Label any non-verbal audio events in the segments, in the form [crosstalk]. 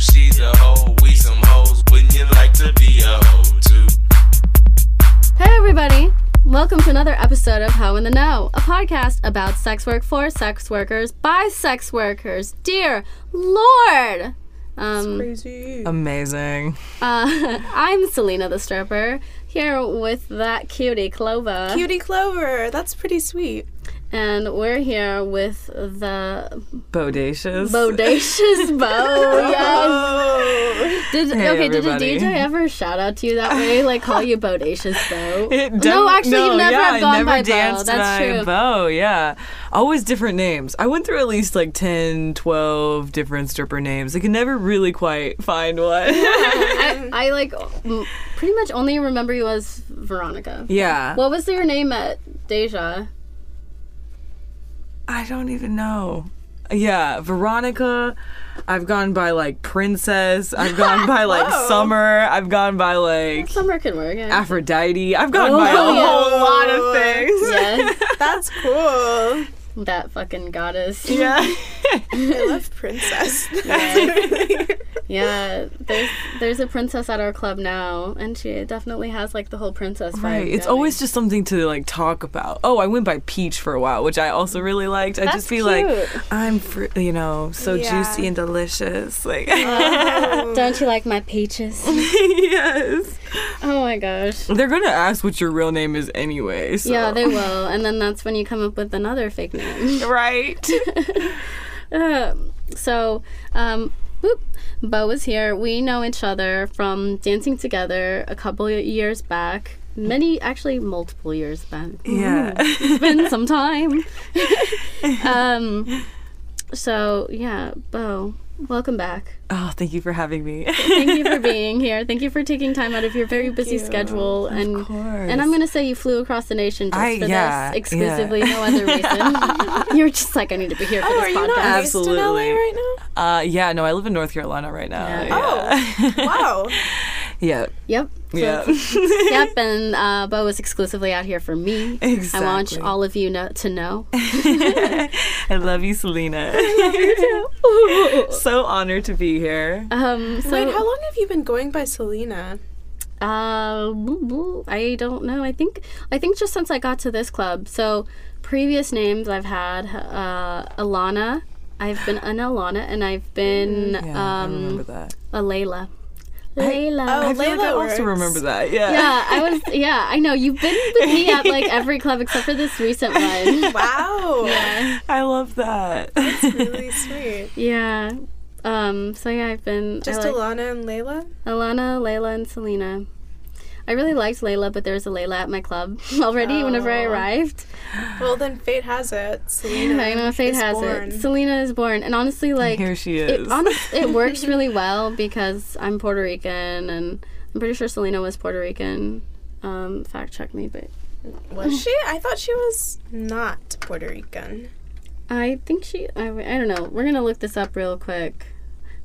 she's a hoe. We some hoes. Wouldn't you like to be a hoe too? Hey, everybody! Welcome to another episode of How in the Know, a podcast about sex work for sex workers by sex workers. Dear Lord! Um, Crazy. Amazing. uh, [laughs] I'm Selena the Stripper, here with that cutie Clover. Cutie Clover. That's pretty sweet. And we're here with the Bodacious. bodacious [laughs] Bo. Yes. Oh. Did, Hey, okay, everybody. did a DJ ever shout out to you that way? Like call you bodacious Bo? [laughs] No, actually, no, you never yeah, have gone by Bo. danced That's true. Bo, yeah. Always different names. I went through at least like 10, 12 different stripper names. I could never really quite find one. I, [laughs] I like pretty much only remember you as Veronica. yeah. What was your name at Deja? I don't even know. Yeah, Veronica. I've gone by like Princess. I've gone by [laughs] like Whoa. Summer. I've gone by like Summer can work. Yeah. Aphrodite. I've gone Oh, by a yeah. whole lot of [laughs] things. yes, [laughs] That's cool. that fucking goddess. Yeah. I love [laughs] Princess. [laughs] [laughs] Yeah, there's there's a princess at our club now, and she definitely has like the whole princess vibe. Right. It's going. always just something to like talk about. Oh, I went by Peach for a while, which I also really liked. I That's just feel like. I'm, fr- you know, so Yeah. juicy and delicious. Like, oh, Don't you like my peaches? yes. oh my gosh. They're gonna ask what your real name is anyway. So. Yeah, they will, and then that's when you come up with another fake name. Right. Uh, so, um, whoop, Bo is here. We know each other from dancing together a couple of years back. Many, actually, multiple years back. yeah. It's been [laughs] some time. [laughs] um, so yeah, Bo, welcome back. oh, thank you for having me. Thank you for [laughs] being here. Thank you for taking time out of your very busy you. schedule. and course. and I'm gonna say you flew across the nation just I- for yeah, this exclusively, no other [laughs] reason. You're just like I need to be here for Oh, this are you podcast. not based Absolutely. in LA right now? Uh, yeah. No, I live in North Carolina right now. Yeah. Yeah. now? Wow. [laughs] yeah. Yep. So- Yeah. [laughs] yep, and uh, Bo is exclusively out here for me. Exactly. I want all of you know, to know. [laughs] I love you, Selena. [laughs] so honored to be here. Um, so, Wait, how long have you been going by Selena? Uh, boo- boo. I don't know. I think I think just since I got to this club. So previous names I've had uh, Alana. I've been an Alana, and I've been Yeah, I remember um, that. a Layla. Layla. oh, I like I Layla also works. remember that. Yeah. yeah, I [laughs] was. Yeah, I know you've been with me at like every club except for this recent [laughs] one. Wow. Yeah. I love that. [laughs] Really sweet. Yeah. Um. So yeah, I've been Just like Alana and Layla? Alana, Layla, and Selena. I really liked Layla, but there was a Layla at my club [laughs] already whenever I Oh. arrived. Well, then fate has it. Selena. I know Fate is has born. it. Selena is born, and honestly, like Here she it, is. honest, it [laughs] works really well because I'm Puerto Rican, and I'm pretty sure Selena was Puerto Rican. Um, fact check me, but Was [laughs] she? I thought she was not Puerto Rican. I think she. I, I don't know. We're gonna look this up real quick.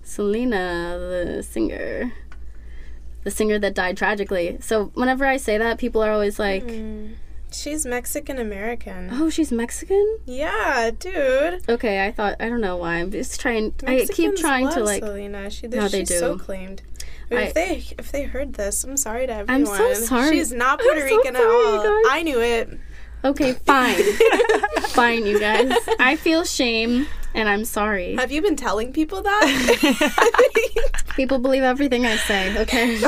Selena, the singer, the singer that died tragically. So whenever I say that, people are always like, Mm. She's Mexican American. "Oh, she's Mexican." Yeah, dude. Okay, I thought I don't know why. I'm just trying. I keep Mexicans trying to like. Selena. She, No, they she's so claimed. I- if they if they heard this, I'm sorry to everyone. I'm so sorry. She's not Puerto Rican at all. guys. I knew it. Okay, fine, [laughs] fine, you guys. I feel shame, and I'm sorry. Have you been telling people that? [laughs] People believe everything I say. Okay.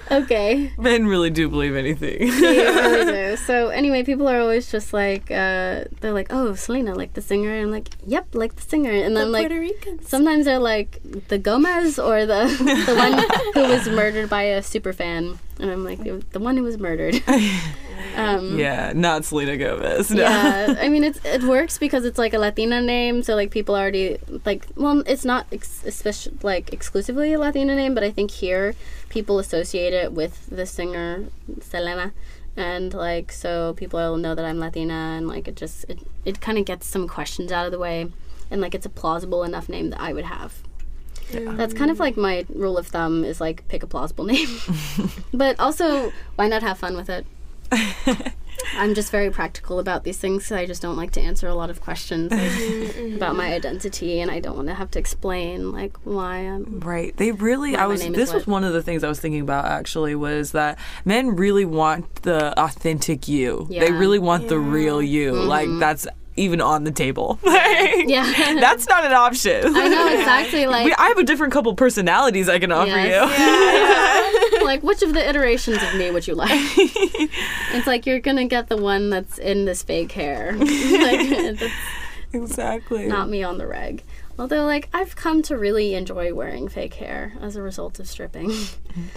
[laughs] okay. Men really do believe anything. They really [laughs] do. So anyway, people are always just like, uh, they're like, "Oh, Selena, like the singer," and I'm like, "Yep, like the singer." And the then like, Puerto Ricans. sometimes they're like the Gomez or the the one who was murdered by a super fan, and I'm like, the one who was murdered. Um, yeah, not Selena Gomez. No. yeah i mean it's it works because it's like a latina name so like people already like well it's not ex- especially like exclusively a latina name but i think here people associate it with the singer selena. And like so people will know that i'm latina and like it just it, it kind of gets some questions out of the way and like it's a plausible enough name that i would have. That's kind of like my rule of thumb is like pick a plausible [laughs] name. [laughs] But also why not have fun with it [laughs] I'm just very practical about these things. 'cause I just don't like to answer a lot of questions like, [laughs] Mm-hmm. about my identity, and I don't want to have to explain like why I'm. Right. They really I was this was one of the things I was thinking about actually was that men really want the authentic you. Yeah. They really want the real you. Like that's even on the table. [laughs] Like, Yeah. [laughs] That's not an option. I know exactly [laughs] like We- I have a different couple personalities I can offer Yes. you. like which of the iterations of me would you like? it's like you're gonna get the one that's in this fake hair. like, that's exactly. not me on the reg. Although, like, I've come to really enjoy wearing fake hair as a result of stripping.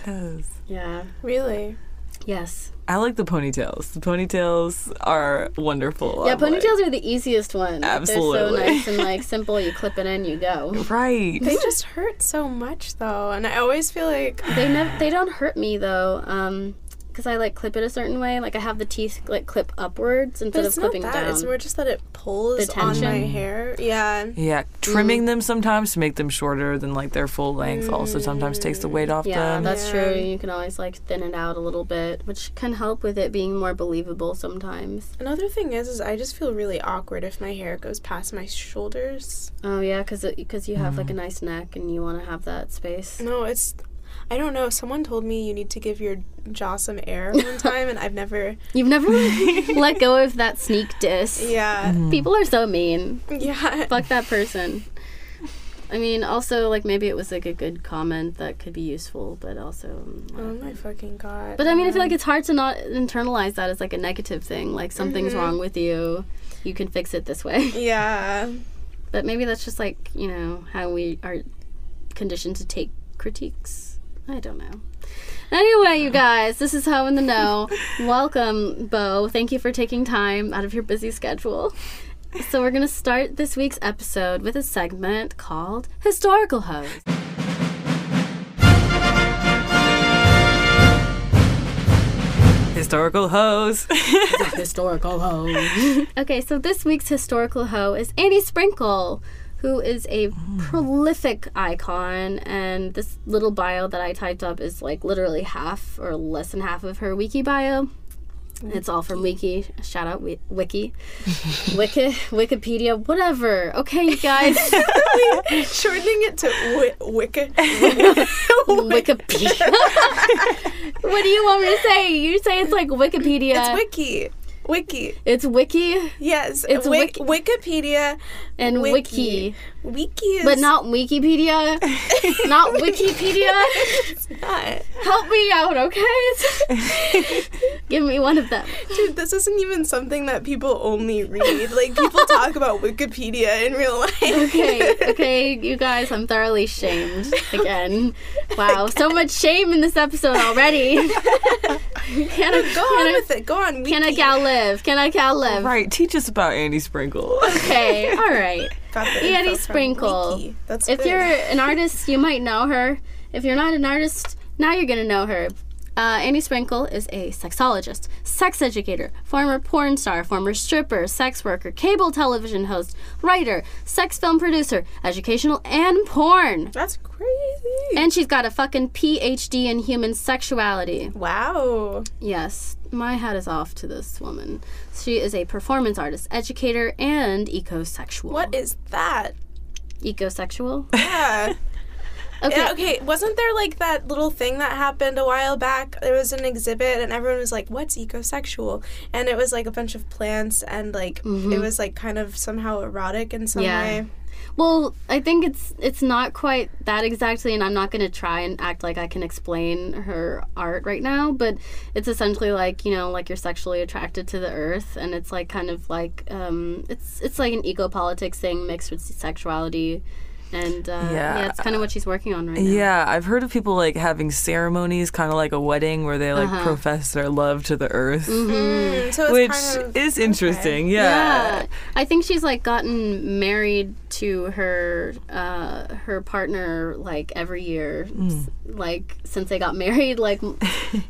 Yes. yeah. Really? Yes. I like the ponytails. The ponytails are wonderful. Yeah, I'm like- ponytails are the easiest one. Absolutely. They're so nice and like [laughs] simple. You clip it in, you go. right. They just hurt so much though, and I always feel like They never. They don't hurt me though. Um, because I like clip it a certain way. Like I have the teeth like clip upwards instead it's of not clipping that. down. It's more just that it pulls The on my hair. Yeah. Yeah, trimming them sometimes to make them shorter than like their full length also sometimes takes the weight off Yeah, them. that's Yeah. That's true. You can always like thin it out a little bit, which can help with it being more believable sometimes. Another thing is, is I just feel really awkward if my hair goes past my shoulders. Oh yeah, because because you have like Mm. a nice neck and you want to have that space. No, it's. I don't know. Someone told me you need to give your jaw some air [laughs] one time, and I've never. You've never [laughs] let go of that sneak diss. Yeah. People are so mean. Yeah. Fuck that person. I mean, also like maybe it was like a good comment that could be useful, but also. um, Oh my fucking god. But I mean, I feel like it's hard to not internalize that as like a negative thing. Like something's wrong with you, you can fix it this way. [laughs] Yeah. But maybe that's just like you know how we are conditioned to take critiques. I don't know. Anyway, you guys, this is How in the Know. [laughs] Welcome, Bo. Thank you for taking time out of your busy schedule. So we're gonna start this week's episode with a segment called Historical Hoes. Historical hoes. [laughs] historical hoe. okay, so this week's historical hoe is Annie Sprinkle, who is a prolific icon, and this little bio that I typed up is like literally half or less than half of her wiki bio. It's all from Wiki. Shout out Wiki, [laughs] Wiki, Wikipedia, whatever. Okay, you guys, [laughs] [laughs] Shortening it to wi- Wicca. Wikipedia. what do you want me to say? You say it's like Wikipedia. It's wiki. Wiki. It's Wiki Yes. It's Wik- wiki. Wikipedia. and Wiki. Wiki. Wiki is But not Wikipedia. [laughs] not Wikipedia. It's not. Help me out, okay? [laughs] Give me one of them. Dude, this isn't even something that people only read. Like people talk about Wikipedia in real life. Okay, [laughs] okay, you guys, I'm thoroughly shamed again. Wow, so much shame in this episode already. can a, Go can on a, with it. Go on. Wiki. can a gal live? Can a gal live? right, teach us about Annie Sprinkle. Okay, all right. Got the Annie info from Sprinkle. That's If good. you're an artist, you might know her. If you're not an artist, now you're gonna know her. Uh, Annie Sprinkle is a sexologist, sex educator, former porn star, former stripper, sex worker, cable television host, writer, sex film producer, educational, and porn. That's crazy. And she's got a fucking PhD in human sexuality. wow. Yes, my hat is off to this woman. She is a performance artist, educator, and ecosexual. What is that? Ecosexual? [laughs] [laughs] Yeah. Okay. Yeah, okay. Wasn't there like that little thing that happened a while back? There was an exhibit, and everyone was like, "What's ecosexual?" And it was like a bunch of plants, and like it was like kind of somehow erotic in some Mm-hmm. Yeah. way. Well, I think it's it's not quite that exactly, and I'm not going to try and act like I can explain her art right now. But it's essentially like you know, like you're sexually attracted to the earth, and it's like kind of like um, it's it's like an eco politics thing mixed with sexuality, and uh, yeah. Yeah. it's kind of what she's working on right now. Yeah, I've heard of people like having ceremonies, kind of like a wedding, where they like Uh-huh. profess their love to the earth, Mm, so it's which kind of, is okay. interesting. Yeah. Yeah, I think she's like gotten married to her uh, her partner like every year, s- like since they got [laughs] married, like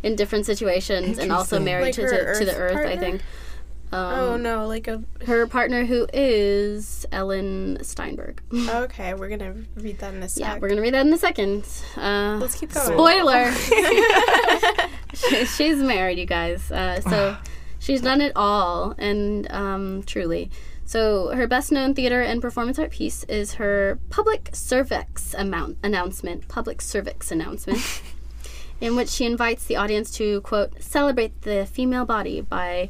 in different situations, and also married Like to, to, to the Earth earth. I think. Um, Oh no, like a. Her partner, who is Ellen Steinberg. [laughs] Okay, we're gonna read that in a sec. yeah, we're gonna read that in a second. Uh, Let's keep going. Spoiler. [laughs] [laughs] She- she's married, you guys. Uh, so [sighs] She's done it all, and um, truly. So her best known theater and performance art piece is her public cervix amount announcement, public cervix announcement, in which she invites the audience to quote celebrate the female body by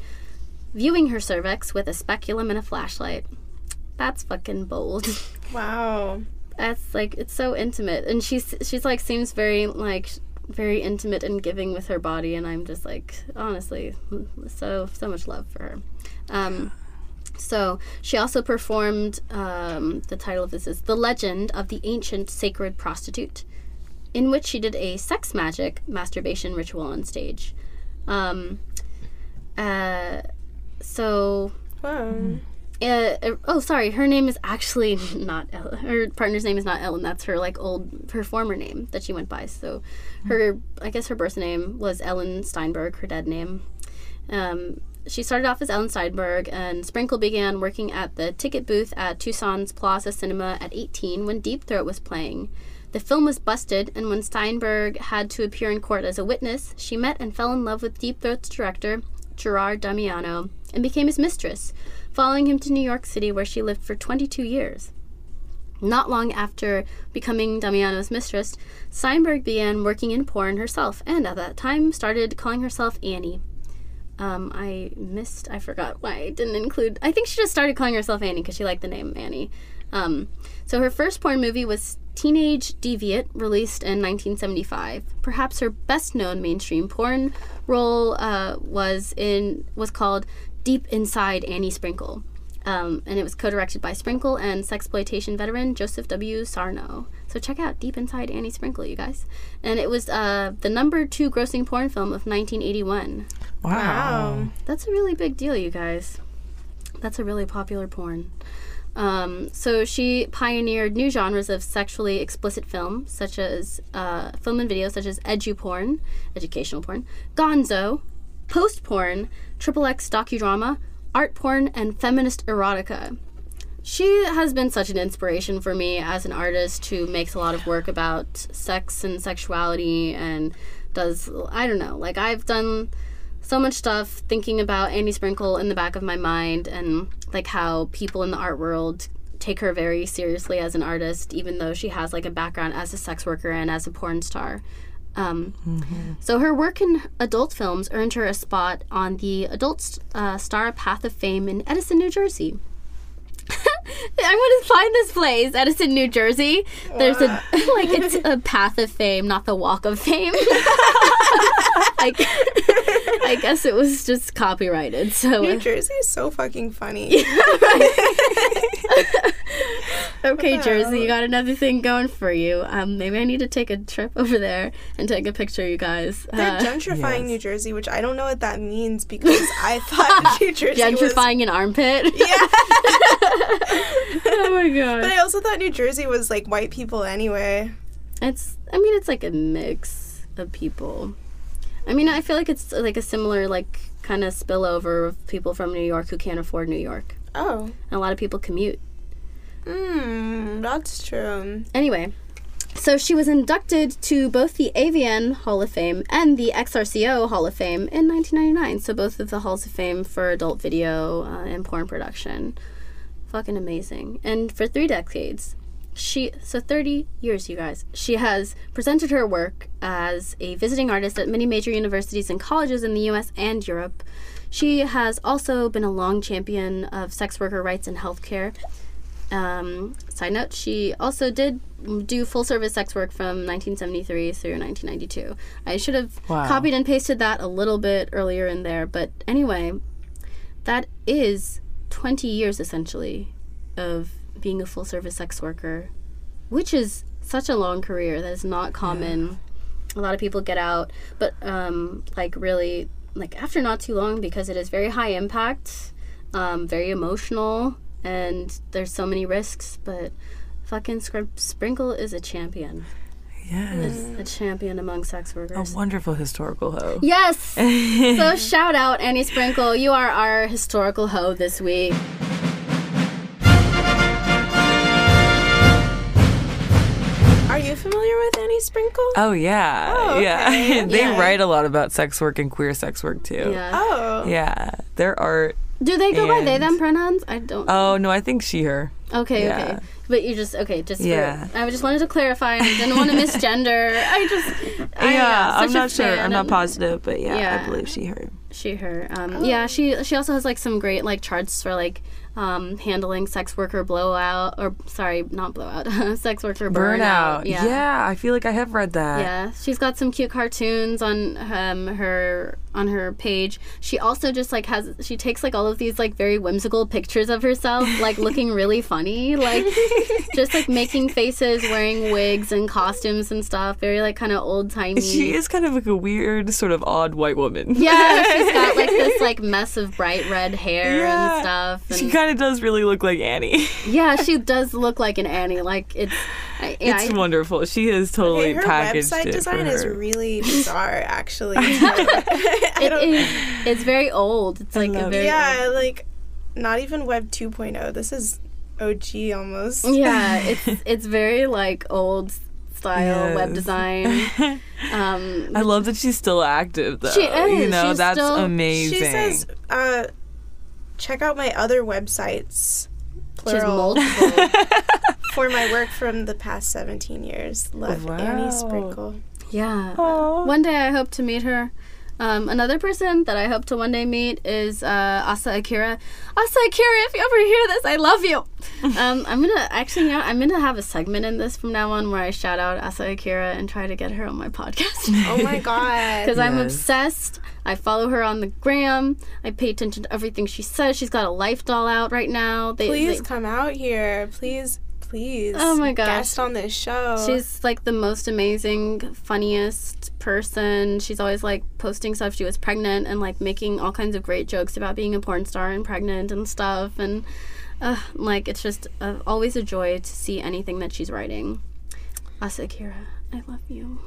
viewing her cervix with a speculum and a flashlight. That's fucking bold. [laughs] Wow. That's like it's so intimate, and she's she's like seems very like very intimate and giving with her body, and I'm just like honestly so so much love for her. Um, so she also performed. Um, the title of this is "The Legend of the Ancient Sacred Prostitute," in which she did a sex magic masturbation ritual on stage. Um, uh, so Wow. uh, uh, oh, sorry. Her name is actually [laughs] not Ellen. Her partner's name is not Ellen. That's her like old her former name that she went by. So, her I guess her birth name was Ellen Steinberg. Her dead name. Um, she started off as Ellen Steinberg, and Sprinkle began working at the ticket booth at Tucson's Plaza Cinema at 18 when Deep Throat was playing. The film was busted, and when Steinberg had to appear in court as a witness, she met and fell in love with Deep Throat's director, Gerard Damiano, and became his mistress, following him to New York City, where she lived for 22 years. Not long after becoming Damiano's mistress, Steinberg began working in porn herself, and at that time started calling herself Annie. Um, I missed, I forgot why I didn't include. I think she just started calling herself Annie because she liked the name Annie. Um, so her first porn movie was Teenage Deviant, released in 1975. Perhaps her best known mainstream porn role uh, was in was called Deep Inside Annie Sprinkle. Um, and it was co-directed by Sprinkle and sexploitation veteran Joseph W. Sarno. So check out Deep Inside Annie Sprinkle, you guys. And it was uh, the number two grossing porn film of 1981. Wow. Wow. That's a really big deal, you guys. That's a really popular porn. Um, so she pioneered new genres of sexually explicit film, such as uh, film and video, such as edu porn, educational porn, gonzo, post porn, triple X docudrama, art porn, and feminist erotica. She has been such an inspiration for me as an artist who makes a lot of work about sex and sexuality and does, I don't know, like I've done so much stuff thinking about Annie Sprinkle in the back of my mind and like how people in the art world take her very seriously as an artist, even though she has like a background as a sex worker and as a porn star. Um, So her work in adult films earned her a spot on the Adult uh, Star Path of Fame in Edison, New Jersey. [laughs] I'm gonna find this place, Edison, New Jersey. There's a [laughs] [laughs] like it's a path of fame, not the walk of fame. I, I guess it was just copyrighted. So New Jersey is so fucking funny. okay, Jersey, you got another thing going for you. Um, maybe I need to take a trip over there and take a picture, you guys. They're Uh, gentrifying yes. New Jersey, which I don't know what that means because I thought New Jersey was. gentrifying an armpit. Yeah, [laughs] oh my god. but I also thought New Jersey was like white people anyway. It's I mean it's like a mix of people. I mean I feel like it's like a similar like kind of spillover of people from New York who can't afford New York. Oh, And a lot of people commute. hmm, that's true. Anyway, so she was inducted to both the AVN Hall of Fame and the XRCO Hall of Fame in 1999. So both of the halls of fame for adult video uh, and porn production. Fucking amazing. And for three decades, she so 30 years, you guys. She has presented her work as a visiting artist at many major universities and colleges in the U.S. and Europe. She has also been a long champion of sex worker rights and healthcare. Um, side note, she also did do full service sex work from 1973 through 1992. I should have Wow. copied and pasted that a little bit earlier in there, but anyway, that is 20 years essentially of being a full service sex worker, which is such a long career that is not common. A lot of people get out, but um, like really, like after not too long because it is very high impact, um, very emotional, and there's so many risks. But fucking Sprinkle is a champion. Yes. Is a champion among sex workers. A wonderful historical hoe. Yes. [laughs] so shout out Annie Sprinkle. You are our historical hoe this week. Are you familiar with Annie Sprinkle? Oh yeah, Oh, yeah. [laughs] they Yeah. write a lot about sex work and queer sex work too. Yeah. Oh. Yeah, their art. Do they go by they them pronouns? I don't. Oh no, I think she her. okay, yeah. okay. But you just okay, just Yeah. For, I just wanted to clarify. I didn't want to [laughs] misgender. I just I, yeah, I'm not sure. I'm not positive, but yeah, Yeah. I believe she her. She her. Um, Yeah, she she also has like some great like charts for like um, handling sex worker blowout or sorry, not blowout, [laughs] sex worker burnout. Burnout. Yeah. I feel like I have read that. Yeah, she's got some cute cartoons on um, her on her page. She also just like has she takes like all of these like very whimsical pictures of herself, like [laughs] looking really funny, like just like making faces, wearing wigs and costumes and stuff. Very like kind of old timey. She is kind of like a weird, sort of odd white woman. Yeah, she's got like [laughs] this like mess of bright red hair Yeah. and stuff. And She kind of does really look like Annie. [laughs] yeah, she does look like an Annie. Like it's, I, yeah, it's I- wonderful. She has totally Okay, her packaged website it design for is really [laughs] bizarre, actually. I [laughs] it don't- is. It's very old. It's like a very yeah, like not even Web 2.0. This is OG almost. Yeah, it's it's very like old style web design. Um, I love that she's still active, though. She is. You know, She's that's still- amazing. She says, uh, check out my other websites. she has Plural. multiple. for my work from the past 17 years. Love Wow. Annie Sprinkle. yeah. Aw. One day I hope to meet her. Um, another person that I hope to one day meet is uh, Asa Akira. Asa Akira, if you ever hear this, I love you. um, I'm gonna actually, you know, I'm gonna have a segment in this from now on where I shout out Asa Akira and try to get her on my podcast. Oh my god. [laughs] because I'm obsessed. I follow her on the gram. I pay attention to everything she says. She's got a life doll out right now. They, please they- come out here. Please, please. Oh my gosh. Guest on this show. she's like the most amazing, funniest person. She's always like posting stuff. She was pregnant and like making all kinds of great jokes about being a porn star and pregnant and stuff. And uh, like it's just uh, always a joy to see anything that she's writing. Asa Akira, I love you.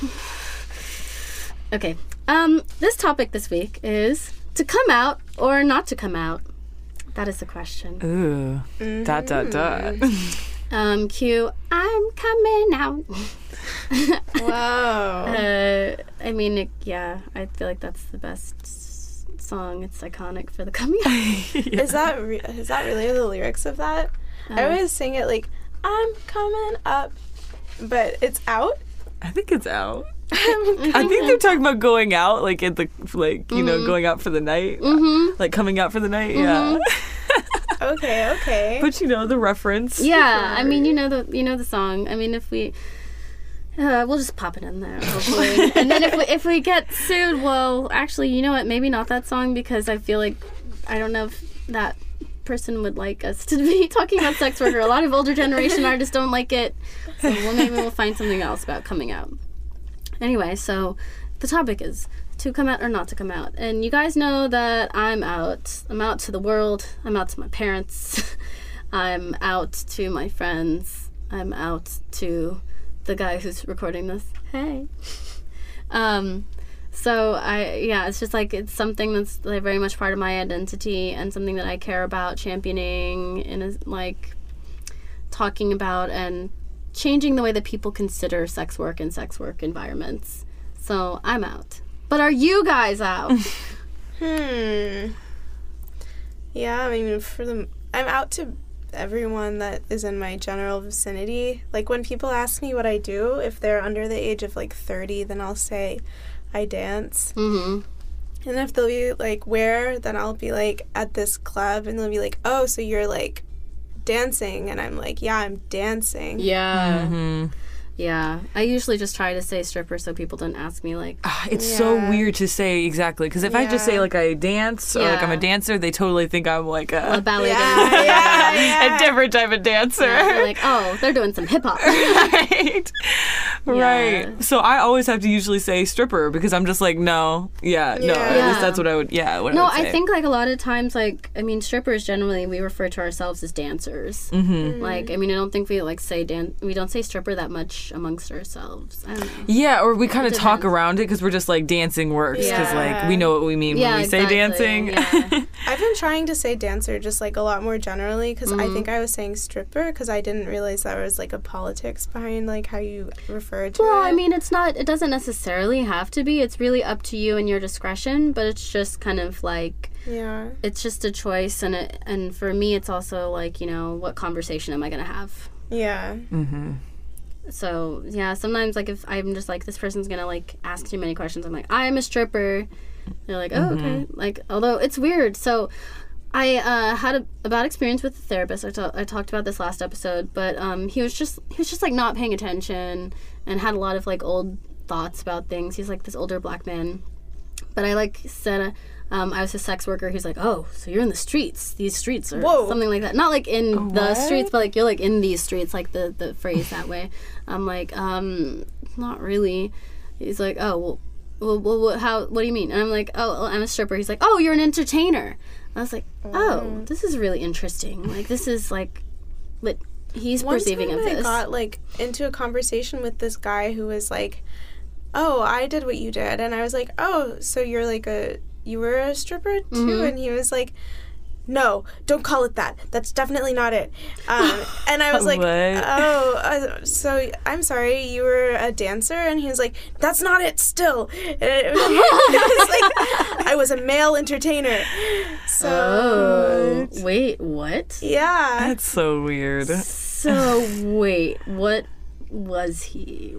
[laughs] okay. Um, this topic this week is to come out or not to come out. That is the question. Ooh. Dot, dot, dot. [laughs] Um, cue, I'm coming out. [laughs] Whoa. Uh, I mean, it, yeah, I feel like that's the best s- song. It's iconic for the coming [laughs] out. Is that re- is that really the lyrics of that? I Uh, always sing it like I'm coming up, but it's out. I think it's out. I think they're talking about going out, like at the, like, you know, going out for the night. Mm-hmm. Like coming out for the night, yeah. [laughs] okay, okay. but you know, the reference. Yeah, I mean, you know the you know the song. I mean, if we. Uh, we'll just pop it in there, hopefully. and then if we, if we get sued, well, actually, you know what? Maybe not that song because I feel like I don't know if that person would like us to be [laughs] talking about sex worker. A lot of older generation artists don't like it, so well, maybe we'll find something else about coming out. Anyway, so the topic is to come out or not to come out, and you guys know that I'm out. I'm out to the world. I'm out to my parents. [laughs] I'm out to my friends. I'm out to the guy who's recording this. Hey. [laughs] Um, so I yeah, it's just like it's something that's like very much part of my identity and something that I care about championing and like talking about and changing the way that people consider sex work and sex work environments. So I'm out. But are you guys out? [laughs] Hmm. Yeah, I mean, for the I'm out to everyone that is in my general vicinity. Like when people ask me what I do, if they're under the age of like 30, then I'll say I dance. mm-hmm. And if they'll be like, where, then I'll be like, at this club. And they'll be like, oh, so you're like dancing. And I'm like, yeah, I'm dancing. Yeah. hmm Yeah. I usually just try to say stripper so people don't ask me like It's so weird to say exactly because if I just say like I dance or like I'm a dancer, they totally think I'm like a a, ballet Yeah, [laughs] dancer. yeah, [laughs] yeah. a different type of dancer. Yeah, like, oh, they're doing some hip hop. [laughs] right. Yeah. Right. So I always have to usually say stripper because I'm just like, no, yeah, no. At Yeah. least that's what I would, yeah. What No, I, I think like a lot of times, like I mean, strippers generally we refer to ourselves as dancers. Mm-hmm. Like I mean, I don't think we like say dan. We don't say stripper that much much amongst ourselves. I don't know. Yeah, or we kind of talk around it because we're just like dancing works because like we know what we mean Yeah, when we say dancing. yeah. [laughs] I've been trying to say dancer just like a lot more generally because I Mm-hmm. think I was saying stripper because I didn't realize there was like a politics behind like how you refer to Well, it. I mean, it's not. It doesn't necessarily have to be. It's really up to you and your discretion. But it's just kind of like yeah, it's just a choice, and it and for me, it's also like you know what conversation am I gonna have. yeah, Mm-hmm. So yeah, sometimes like if I'm just like this person's gonna like ask too many questions, I'm like I'm a stripper. They're like, oh okay. Like although it's weird. So I uh, had a, a bad experience with a therapist. I talked about this last episode, but um, he was just he was just like not paying attention and had a lot of like old thoughts about things. He's like this older black man, but I like said. Um, I was a sex worker. He's like, "Oh, so you're in the streets? These streets, or Whoa. something like that. Not like in the What? streets, but like you're like in these streets, like the the phrase that way." I'm like, um, not really. He's like, "Oh, well, well, well what, how? What do you mean?" And I'm like, "Oh, well, I'm a stripper." He's like, "Oh, you're an entertainer." I was like, "Oh, this is really interesting. Like, this is like, what he's One perceiving time of I this." got like into a conversation with this guy who was like, "Oh, I did what you did," and I was like, "Oh, so you're like a you were a stripper too?" Mm-hmm. And he was like. No, don't call it that. That's definitely not it. Um, [laughs] and I was like, "Oh, uh, so I'm sorry, you were a dancer?" And he was like, "That's not it. Still." It, [laughs] it was like I was a male entertainer. So oh, wait, what? yeah, That's so weird. So wait, what was he?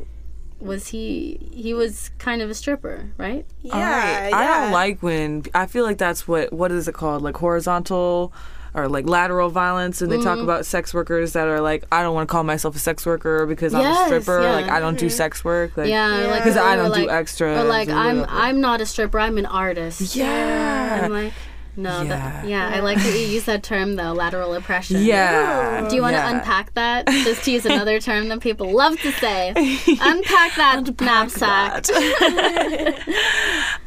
Was he? He was kind of a stripper, right? yeah, All right. yeah. I don't like when I feel like that's what what is it called? Like horizontal or like lateral violence and they talk Mm-hmm. about sex workers that are like I don't want to call myself a sex worker because I'm a stripper. yeah. Like I don't do sex work. Like Yeah, Yeah. like 'Cause I don't do like, extras Or like I'm whatever. I'm not a stripper. I'm an artist. Yeah. I'm like, no, that, Yeah. yeah. I like that you use that term though, lateral oppression. Yeah. Do you want to yeah. unpack that? Just to use another term that people love to say. [laughs] Unpack that knapsack. [laughs]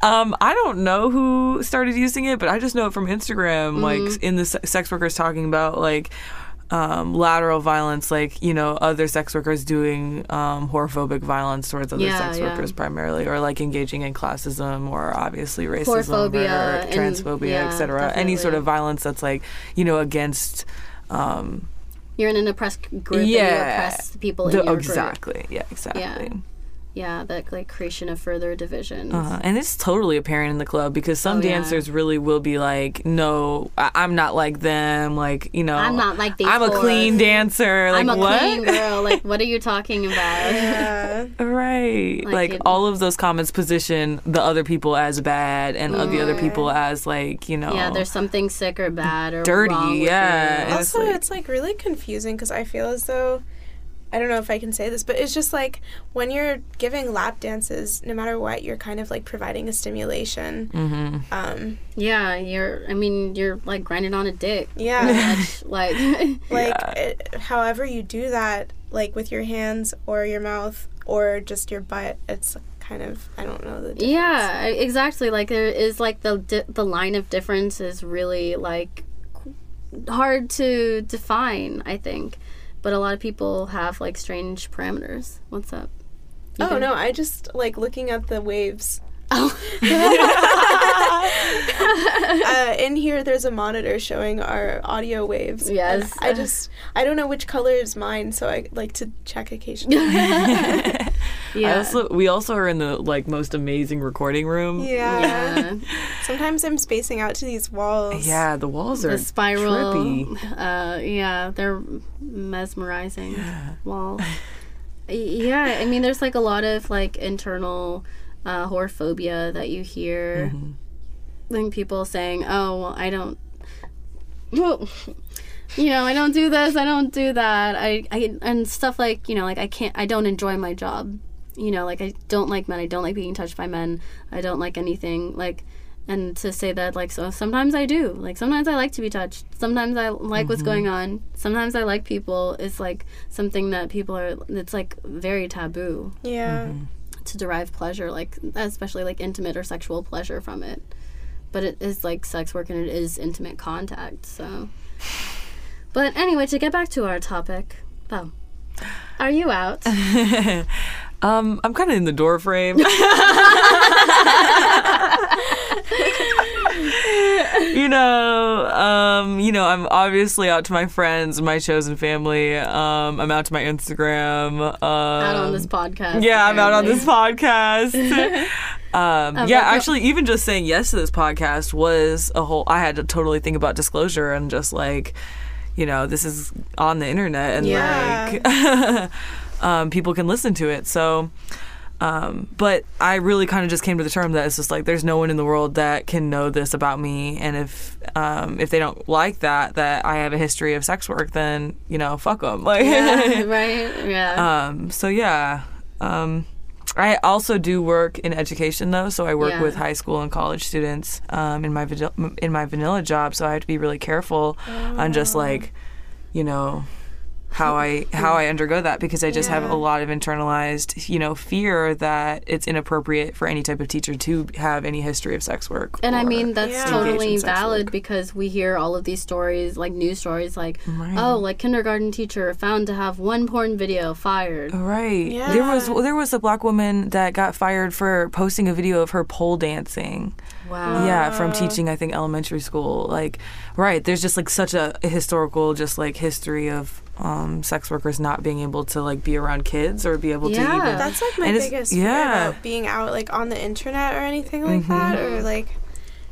Um, I don't know who started using it, but I just know it from Instagram. Like Mm-hmm. in the se- sex workers talking about like um, lateral violence, like you know other sex workers doing um, whorephobic violence towards other Yeah, sex yeah. workers primarily, or like engaging in classism or obviously racism Whorephobia or transphobia, yeah, etc. Any sort of violence that's like you know against. Um, You're in an oppressed group and you Yeah. oppress the people in the, your group. exactly. Yeah, exactly. Yeah, that like creation of further divisions. Uh, and it's totally apparent in the club because some Oh, yeah. dancers really will be like, "No, I- I'm not like them." Like, you know, I'm not like these I'm a clean dancer. Like I'm a what? clean girl. Like, what are you talking about? Yeah. [laughs] Right. Like, Like, it- all of those comments position the other people as bad and the other people as like, you know, Yeah, there's something sick or bad or Dirty, wrong with yeah. you. And it's also like- it's like really confusing because i feel as though i don't know if i can say this but it's just like when you're giving lap dances no matter what you're kind of like providing a stimulation Mm-hmm. um Yeah, you're. I mean, you're like grinding on a dick. yeah Much, [laughs] like, like Yeah. it, however you do that like with your hands or your mouth or just your butt it's kind of i don't know the difference. yeah, exactly. Like there is like the di- the line of difference is really like hard to define. I think, but a lot of people have like strange parameters. What's up? You oh good? no i just like looking at the waves [laughs] Oh. [laughs] uh, in here there's a monitor showing our audio waves Yes. i just i don't know which color is mine so i like to check occasionally [laughs] yeah. also we also are in the like most amazing recording room. yeah. yeah. sometimes i'm spacing out to these walls Yeah, the walls are the spiral. trippy. Uh, yeah, they're mesmerizing walls. Yeah, I mean, there's like a lot of like internal uh, whorephobia that you hear. Like people saying, "Oh, well, I don't." You know, I don't do this. I don't do that. I, I and stuff like you know, like I can't. I don't enjoy my job. You know, like I don't like men. I don't like being touched by men. I don't like anything like and to say that like so sometimes i do. Like sometimes i like to be touched. Sometimes i like what's mm-hmm. going on. Sometimes i like people. It's like something that people are it's like very taboo yeah. Mm-hmm. To derive pleasure like especially like intimate or sexual pleasure from it. But it is like sex work and it is intimate contact so. But anyway to get back to our topic. Oh Are you out? [laughs] Um, I'm kind of in the door frame. [laughs] you know, um, you know, I'm obviously out to my friends, my chosen family. Um, I'm out to my Instagram. Um, out on this podcast. Yeah, I'm out on this podcast. [laughs] um, yeah, actually, even just saying yes to this podcast was a whole. I had to totally think about disclosure and just like, you know, this is on the internet and like, [laughs] um, people can listen to it. So. Um, but I really kind of just came to the term that it's just like there's no one in the world that can know this about me, and if um, if they don't like that that I have a history of sex work, then you know, fuck them. [laughs] Like, Yeah, right? [laughs] Yeah. um, so yeah. Um, I also do work in education though, so I work Yeah. with high school and college students um, in my in my vanilla job. So I have to be really careful on just like, you know, how I how I undergo that because I just have a lot of internalized, you know, fear that it's inappropriate for any type of teacher to have any history of sex work. And I mean that's Yeah. totally valid work. because we hear all of these stories, like news stories, like Right. oh, like kindergarten teacher found to have one porn video fired. Right. Yeah. There was Yeah. there was a black woman that got fired for posting a video of her pole dancing. Wow. Yeah, from teaching I think elementary school. Like, right, there's just like such a historical just like history of um, sex workers not being able to like be around kids or be able to Yeah. even That's like my And it's- biggest yeah. fear about being out like on the internet or anything like that or like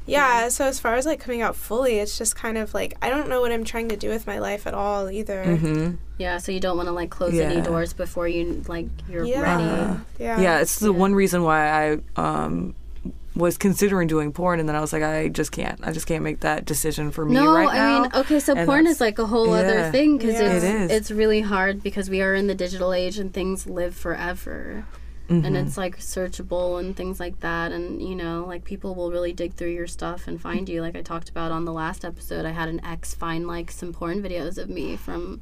yeah, so as far as like coming out fully, it's just kind of like I don't know what I'm trying to do with my life at all either. hmm Yeah, so you don't want to like close any doors before you like you're Yeah. ready. Yeah. Yeah, it's the Yeah. one reason why I um was considering doing porn and then I was like I just can't. I just can't make that decision for me No, right I now. mean, okay, so And porn is like a whole other thing because Yeah. it's It it's really hard because we are in the digital age and things live forever. Mm-hmm. And it's like searchable and things like that and you know, like people will really dig through your stuff and find you like I talked about on the last episode. I had an ex find like some porn videos of me from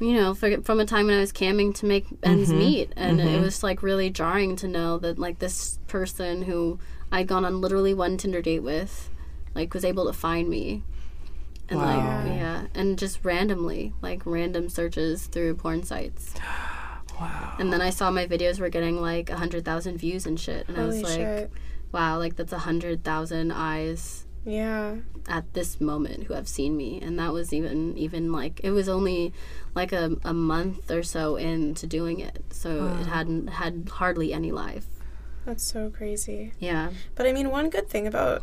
you know, for, from a time when I was camming to make ends Mm-hmm. meet, and it was like really jarring to know that like this person who I'd gone on literally one Tinder date with, like was able to find me, and Wow. like yeah, and just randomly like random searches through porn sites. [gasps] wow. And then I saw my videos were getting like a hundred thousand views and shit, and I was like, shit. wow, like that's a hundred thousand eyes Yeah. at this moment who have seen me and that was even even like it was only like a, a month or so into doing it so it hadn't had hardly any life That's so crazy. yeah But I mean, one good thing about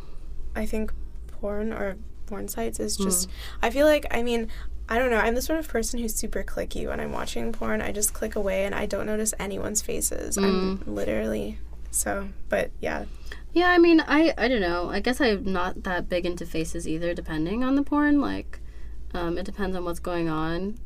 I think porn or porn sites is just I feel like I mean I don't know. I'm the sort of person who's super clicky when I'm watching porn. I just click away and I don't notice anyone's faces. I'm literally so. But yeah, yeah i mean i i don't know i guess i'm not that big into faces either depending on the porn like um, it depends on what's going on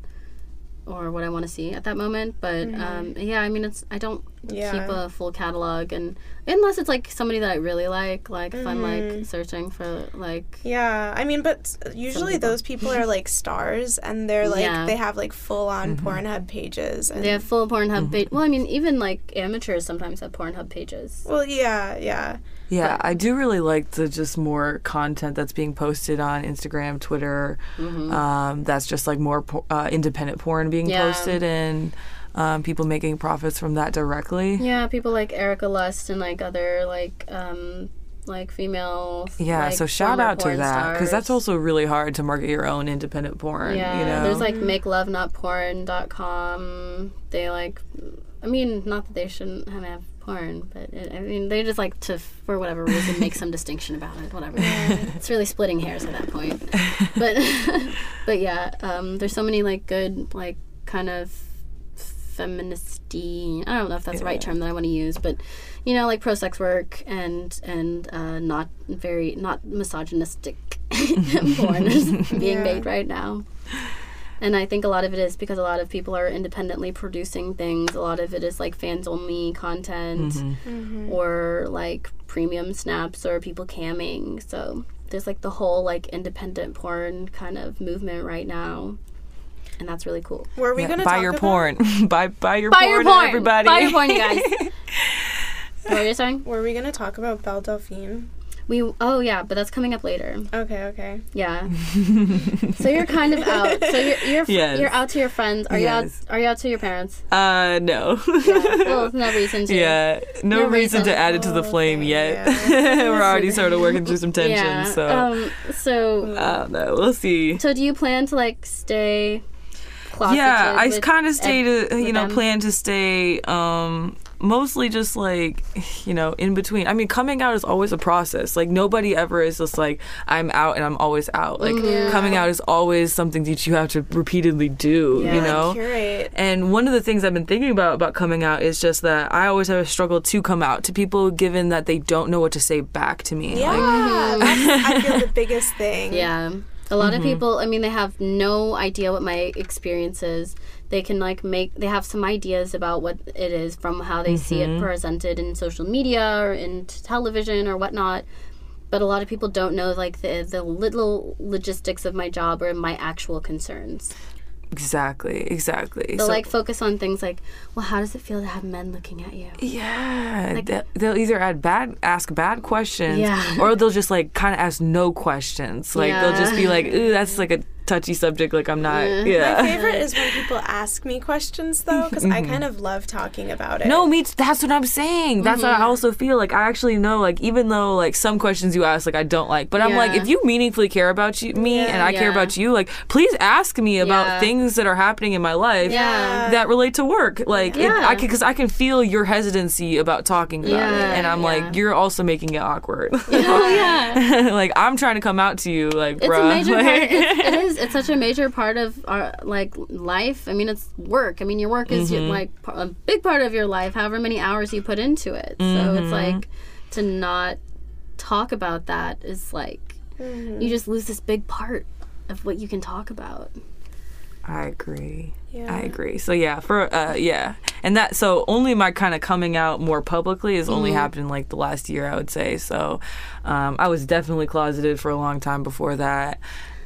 or what i want to see at that moment but um, yeah i mean it's i don't Yeah. keep a full catalog and unless it's like somebody that i really like like if i'm like searching for like yeah. I mean, but usually people. those people are like stars, and they're like Yeah. they have like full on Pornhub pages. And, They have full Pornhub page. Well, I mean, even like amateurs sometimes have Pornhub pages. well, yeah, yeah, Yeah, I do really like the just more content that's being posted on Instagram, Twitter. Um, that's just like more po- uh, independent porn being Yeah. posted and um, people making profits from that directly. Yeah, people like Erika Lust and like other like um like female. Yeah, like, so shout out to that because that's also really hard to market your own independent porn. Yeah, you know, there's like makelovenotporn.com. They like, I mean, not that they shouldn't have, porn, but it, I mean, they just like to, for whatever reason, make some distinction about it. Whatever. it's really splitting hairs at that point. [laughs] But, [laughs] but yeah, um, there's so many like good, like kind of feministy. I don't know if that's the right term that I want to use, but you know, like pro sex work and and uh, not very not misogynistic [laughs] [laughs] porn is being Yeah. made right now. And I think a lot of it is because a lot of people are independently producing things. A lot of it is like fans only content or like premium snaps or people camming. So there's like the whole like independent porn kind of movement right now. And that's really cool. Were we Yeah, gonna buy talk your about- porn, [laughs] buy buy your Buy porn, your porn, everybody. Buy your porn, you guys. [laughs] what are you saying? Were we gonna talk about Belle Delphine? We oh yeah, but that's coming up later. Okay, okay. Yeah. [laughs] so you're kind of out. So you're you're, Yes. you're out to your friends. Are Yes. you out? Are you out to your parents? Uh, no. Yeah. well, no reason to. Yeah, no, No reason, reason. to add it to the flame Okay, yet. yeah. We're already sort of working through some tension, Yeah. so Um. So. I don't know. We'll see. So do you plan to like stay? Closeted yeah, I kind of stay ev- to you know them? plan to stay um mostly just like you know in between. I mean, coming out is always a process. Like nobody ever is just like I'm out and I'm always out. Like Mm-hmm. coming out is always something that you have to repeatedly do. Yeah. You know. Curate. And one of the things I've been thinking about about coming out is just that I always have a struggle to come out to people, given that they don't know what to say back to me. Yeah, Like, that's I feel [laughs] the biggest thing. Yeah. A lot Mm-hmm. of people, I mean, they have no idea what my experience is. They can like make, they have some ideas about what it is from how they see Mm-hmm. it presented in social media or in television or whatnot. But a lot of people don't know like the the little logistics of my job or my actual concerns. Exactly, exactly. They'll So- like focus on things like, well, how does it feel to have men looking at you? Yeah, they- they'll either add bad, ask bad questions, Yeah. or they'll just like kind of ask no questions. Like they'll just be like, "Ooh, that's like a touchy subject. Like I'm not." Yeah. Yeah. My favorite is when people ask me questions though, because I [laughs] kind of love talking about it. No, me. t- That's what I'm saying. That's what I mm-hmm. also feel like. I actually know, like, even though like some questions you ask, like I don't like, but I'm like, if you meaningfully care about you, me, and I care about you, like, please ask me about Yeah. things that are happening in my life Yeah. that relate to work. Like, it, Yeah. I can, because I can feel your hesitancy about talking about it, and I'm yeah. like, you're also making it awkward. Oh yeah. [laughs] like, I'm trying to come out to you, like, it's bruh. a major part. like- It's, it [laughs] is. It's such a major part of our like life. I mean, it's work. I mean, your work is Mm-hmm. like a big part of your life. However many hours you put into it. So Mm-hmm. it's like to not talk about that is like you just lose this big part of what you can talk about. I agree. Yeah. I agree. So yeah, for uh yeah. And that so only my kind of coming out more publicly has only happened like the last year I would say. So um I was definitely closeted for a long time before that.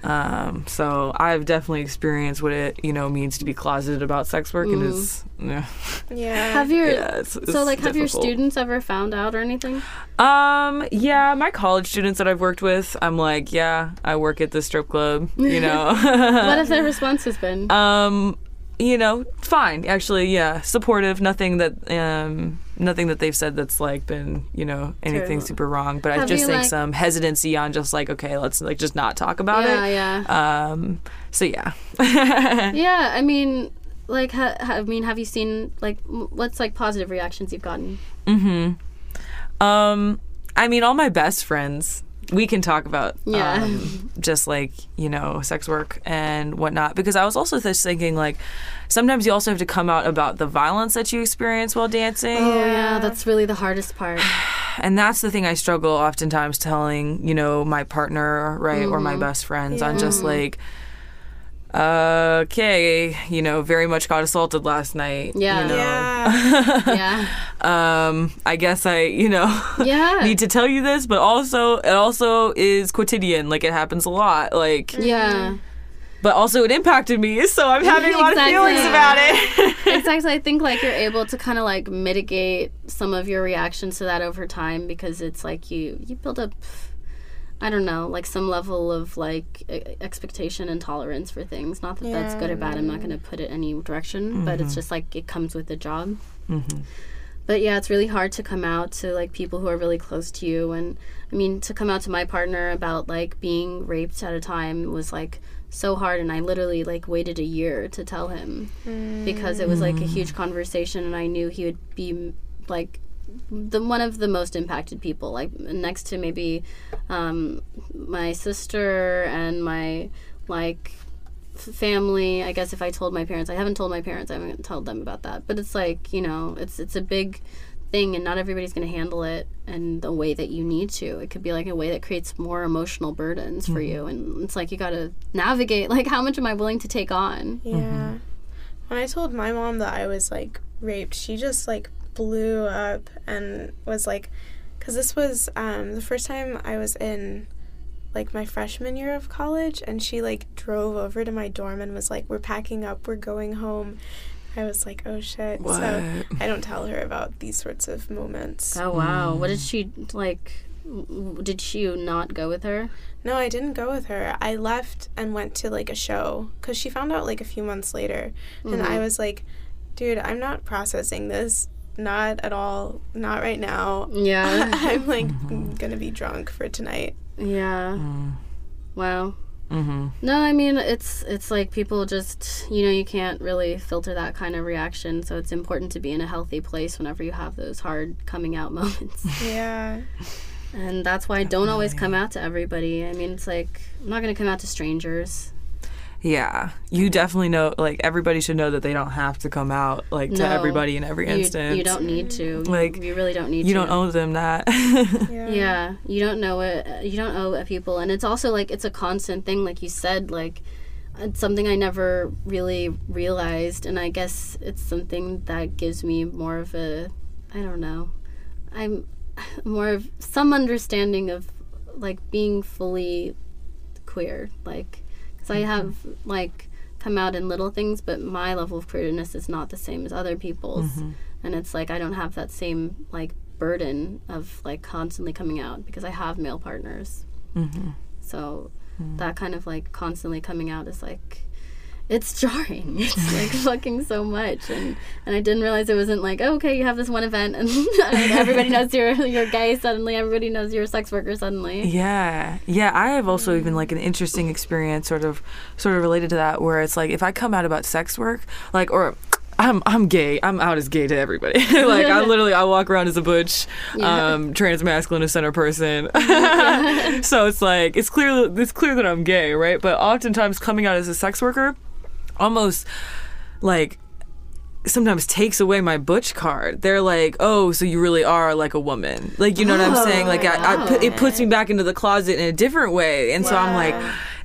Um so I've definitely experienced what it, you know, means to be closeted about sex work and it's yeah. Yeah. Have your Yeah, it's- so it's like have your students ever found out or anything? Um, yeah, my college students that I've worked with, I'm like, yeah, I work at the strip club, you [laughs] know. what have their [laughs] response has been? Um, you know, fine. Actually, yeah, supportive. Nothing that um, nothing that they've said that's like been you know anything super wrong. But I Have just you, think like- some hesitancy on just like okay, let's like just not talk about yeah, it. yeah. Yeah. Um, so yeah. [laughs] Yeah, I mean, like, ha, ha, I mean, have you seen like m- what's like positive reactions you've gotten? Mhm. Um, I mean, all my best friends. We can talk about Yeah. um, just like you know sex work and whatnot because I was also just thinking like sometimes you also have to come out about the violence that you experience while dancing. Oh yeah, that's really the hardest part. [sighs] and that's the thing I struggle oftentimes telling, you know, my partner, right, or my best friends on just like, uh, okay, you know, very much got assaulted last night. Yeah. You know, Yeah. [laughs] Yeah, um, I guess I, you know, yeah, [laughs] need to tell you this, but also it also is quotidian. Like it happens a lot. Like, yeah. but also it impacted me, so I'm having a lot Exactly. of feelings about it. [laughs] exactly. I think like you're able to kind of like mitigate some of your reactions to that over time because it's like you you build up. I don't know, like some level of like e- expectation and tolerance for things. Not that that's good or bad. I'm not going to put it any direction, but it's mm-hmm. just like it comes with the job. Mm-hmm. But yeah, it's really hard to come out to like people who are really close to you. And I mean, to come out to my partner about like being raped at a time was like so hard. And I literally like waited a year to tell him because it was like a huge mm. conversation. And I knew he would be like the one of the most impacted people, like next to maybe um, my sister and my like f- family. I guess if I told my parents, I haven't told my parents. I haven't told them about that. But it's like you know, it's it's a big thing, and not everybody's going to handle it in the way that you need to. It could be like a way that creates more emotional burdens for you, and it's like you got to navigate. [laughs] Like, how much am I willing to take on? Yeah. When I told my mom that I was like raped, she just like blew up and was like, because this was um, the first time I was in like my freshman year of college, and she like drove over to my dorm and was like, "We're packing up, we're going home." I was like, "Oh shit!" So I don't tell her about these sorts of moments. Oh wow, what did she like? w- did you not go with her? No, I didn't go with her. I left and went to like a show because she found out like a few months later. And Mm-hmm. I was like, dude, I'm not processing this. Not at all. Not right now. Yeah. [laughs] I'm like gonna be drunk for tonight. yeah. Wow. Mm-hmm. No, I mean it's it's like people just you know you can't really filter that kind of reaction, so it's important to be in a healthy place whenever you have those hard coming out [laughs] moments. Yeah. and that's why I don't always come out to everybody. I mean, it's like I'm not gonna come out to strangers. Yeah, you definitely know. Like everybody should know that they don't have to come out like to No. everybody in every You, instance. you don't need to. Like, you, you really don't need to You to. don't owe them that. Yeah. [laughs] Yeah, you don't know it. Uh, you don't owe it people, and it's also like it's a constant thing, like you said. Like it's something I never really realized, and I guess it's something that gives me more of a, I don't know, I'm [laughs] more of some understanding of like being fully queer, like because I have like come out in little things, but my level of queerness is not the same as other people's, and it's like I don't have that same like burden of like constantly coming out because I have male partners. Mm-hmm. So that kind of like constantly coming out is like it's jarring. [laughs] It's [laughs] like fucking so much, and and I didn't realize it wasn't like oh, okay, you have this one event and [laughs] everybody knows you're you're gay suddenly. Everybody knows you're a sex worker suddenly. Yeah, yeah. I have also even like an interesting experience, sort of, sort of related to that, where it's like if I come out about sex work, like or. I'm I'm gay. I'm out as gay to everybody. like I literally I walk around as a butch, Yeah. um, trans masculine center person. so it's like it's clear it's clear that I'm gay, right? But oftentimes coming out as a sex worker, almost like sometimes takes away my butch card. They're like, "Oh, so you really are like a woman." Like, you know what I'm oh, saying? Like I, I it puts me back into the closet in a different way. And so I'm like,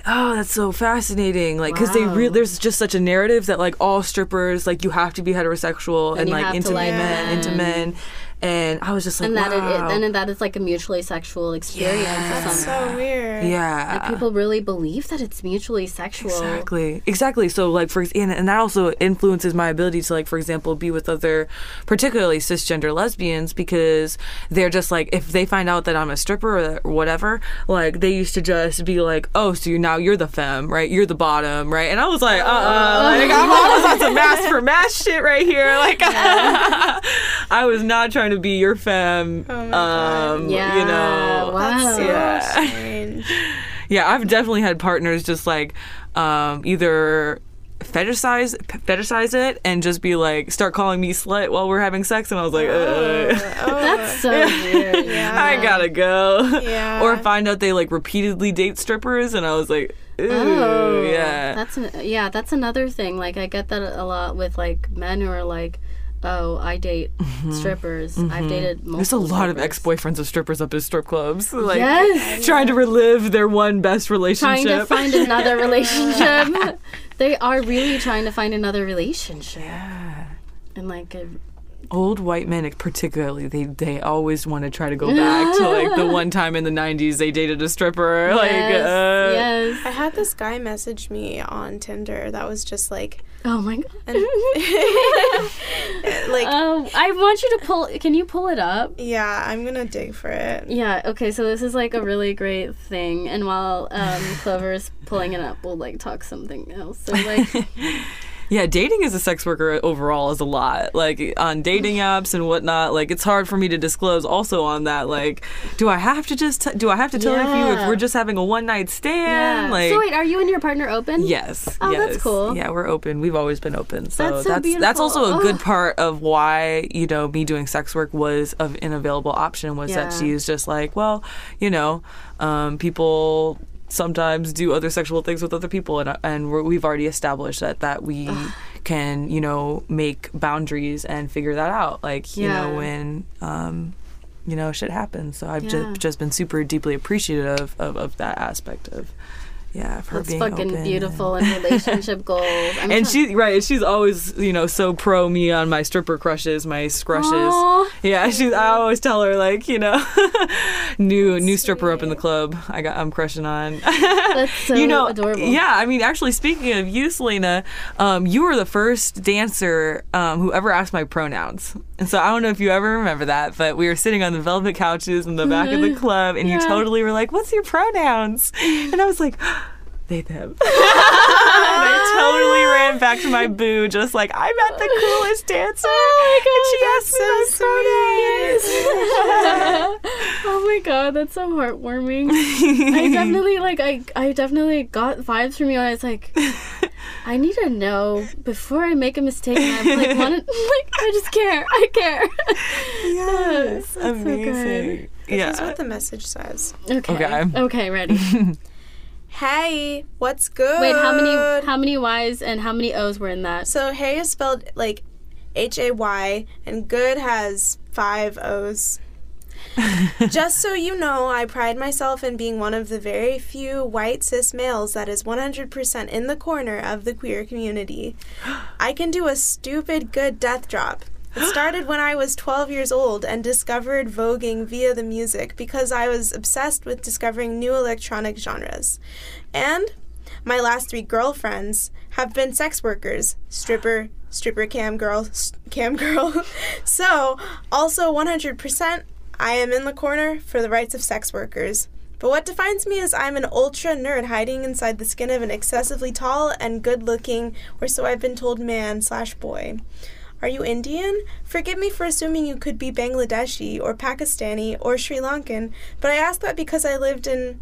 "Oh, that's so fascinating." Like cuz they re- Wow. there's just such a narrative that like all strippers like you have to be heterosexual and, you like into like men, into men. Men. And I was just like, and that wow. it, and that it's like a mutually sexual experience. or That's something. so weird. yeah. Like people really believe that it's mutually sexual. Exactly. Exactly. So like for and, and that also influences my ability to like for example be with other particularly cisgender lesbians because they're just like if they find out that I'm a stripper or whatever, like they used to just be like, "Oh, so you now you're the femme, right? You're the bottom, right?" And I was like, oh. "Uh-uh." Like I'm almost on some mask for mask shit right here. Like [laughs] I was not trying to be your femme. Oh my God. um, Yeah. you know. Wow. That's so Yeah. strange. [laughs] Yeah, I've definitely had partners just like um, either fetishize fetishize it and just be like start calling me slut while we're having sex, and I was like, uh, Oh, That's so weird. [laughs] yeah. I gotta go. Yeah. or find out they like repeatedly date strippers, and I was like, ooh, Oh, yeah. That's an, yeah, that's another thing. Like I get that a lot with like men who are like, "Oh, I date [laughs] strippers. I've dated multiple." Mm-hmm. There's a lot of ex-boyfriends of strippers up at strip clubs, like Yes. trying to relive their one best relationship. Trying to find another [laughs] relationship. [laughs] they are really trying to find another relationship. yeah. And like, a, old white men particularly they they always want to try to go back to like the one time in the 90s they dated a stripper like uh, yes. I had this guy message me on Tinder that was just like, Oh my god. [laughs] like, Um, I want you to pull. Can you pull it up? yeah, I'm gonna dig for it. Yeah. Okay. So this is like a really great thing, and while um, is pulling it up, we'll like talk something else. So like, [laughs] yeah dating as a sex worker overall is a lot like on dating [sighs] apps and whatnot like it's hard for me to disclose also on that like do i have to just t- do i have to tell you if we're just having a one night stand like so wait, are you and your partner open? Yes. Oh, yes. that's cool. Yeah, we're open. We've always been open. So That's so that's that's also a beautiful. good part of why, you know, me doing sex work was of an available option was that she's just like, well, you know, um, people sometimes do other sexual things with other people and and we're, we've already established that that we can, you know, make boundaries and figure that out like, you know, when um you know, shit happens. So I've Yeah. just just been super deeply appreciative of, of that aspect of yeah, for That's being fucking open. beautiful and relationship [laughs] goals. I'm And try- she right, she's always you know so pro me on my stripper crushes, my scrushes. Aw. Yeah, she's. I always tell her like you know, [laughs] new new stripper up in the club. I got I'm crushing on. [laughs] That's so you know, adorable. yeah. I mean, actually, speaking of you, Selena, um, you were the first dancer um, who ever asked my pronouns, and so I don't know if you ever remember that, but we were sitting on the velvet couches in the back of the club, and you totally were like, "What's your pronouns?" And I was like. They them. [laughs] and I totally ran back to my boo, just like I met the coolest dancer. Oh and she asked me my pronouns. [laughs] oh my god, that's so heartwarming. I [laughs] definitely like I I definitely got vibes from you and I was like I need to know before I make a mistake and I like want to like I just care. I care. yes, That's so amazing. Here's yeah. what the message says. Okay. Okay. Okay, ready. Hey, what's good? Wait, how many how many Y's and how many O's were in that? So hey is spelled like H A Y, and good has five O's. [laughs] Just so you know, I pride myself in being one of the very few white cis males that is 100% in the corner of the queer community. [gasps] I can do a stupid good death drop. It started when I was 12 years old and discovered voguing via the music because I was obsessed with discovering new electronic genres. And my last three girlfriends have been sex workers stripper, stripper cam girl, cam girl. [laughs] so, also 100%, I am in the corner for the rights of sex workers. But what defines me is I'm an ultra nerd hiding inside the skin of an excessively tall and good looking, or so I've been told, man slash boy. Are you Indian? Forgive me for assuming you could be Bangladeshi or Pakistani or Sri Lankan, but I ask that because I lived in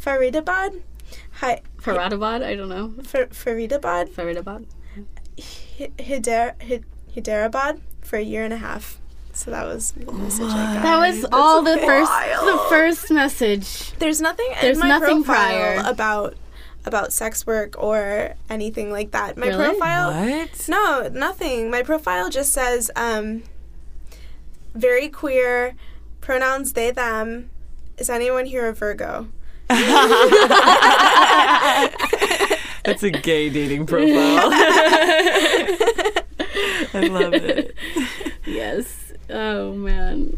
Faridabad. Hi, Faridabad? I don't know. F- Faridabad, Faridabad. Hi- Hyder- Hy- Hyderabad for a year and a half. So that was the message I got. That was all the first the first message. There's nothing There's in my nothing profile prior. about about sex work or anything like that. My Really? profile What? No, nothing. My profile just says um very queer, pronouns they them. Is anyone here a Virgo? [laughs] That's a gay dating profile. I love it. Yes. Oh man.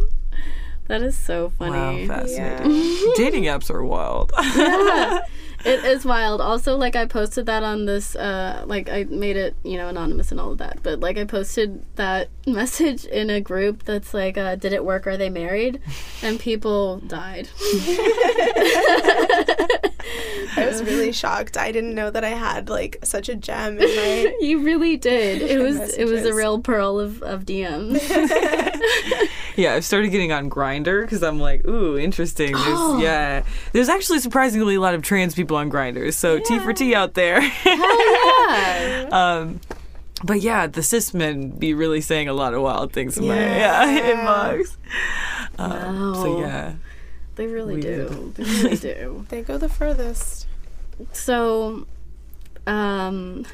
That is so funny. Wow, funny. fascinating. Dating apps are wild. yeah. [laughs] It is wild. Also, like I posted that on this, uh, like I made it, you know, anonymous and all of that. But like I posted that [laughs] message in a group that's like, uh, "Did it work? Are they married?" And people died. [laughs] I was really [laughs] shocked. I didn't know that I had like such a gem in my you really did. It was it was a real pearl of of DMs. Yeah, I've started getting on Grindr because I'm like, ooh, interesting. There's, [gasps] yeah, there's actually surprisingly a lot of trans people on Grindrs. So T for T out there. [laughs] yeah. um, but yeah, the cis men be really saying a lot of wild things in my Yeah. [laughs] yeah, inbox. Um, So yeah, They really We do. They really [laughs] do. They go the furthest. So, um,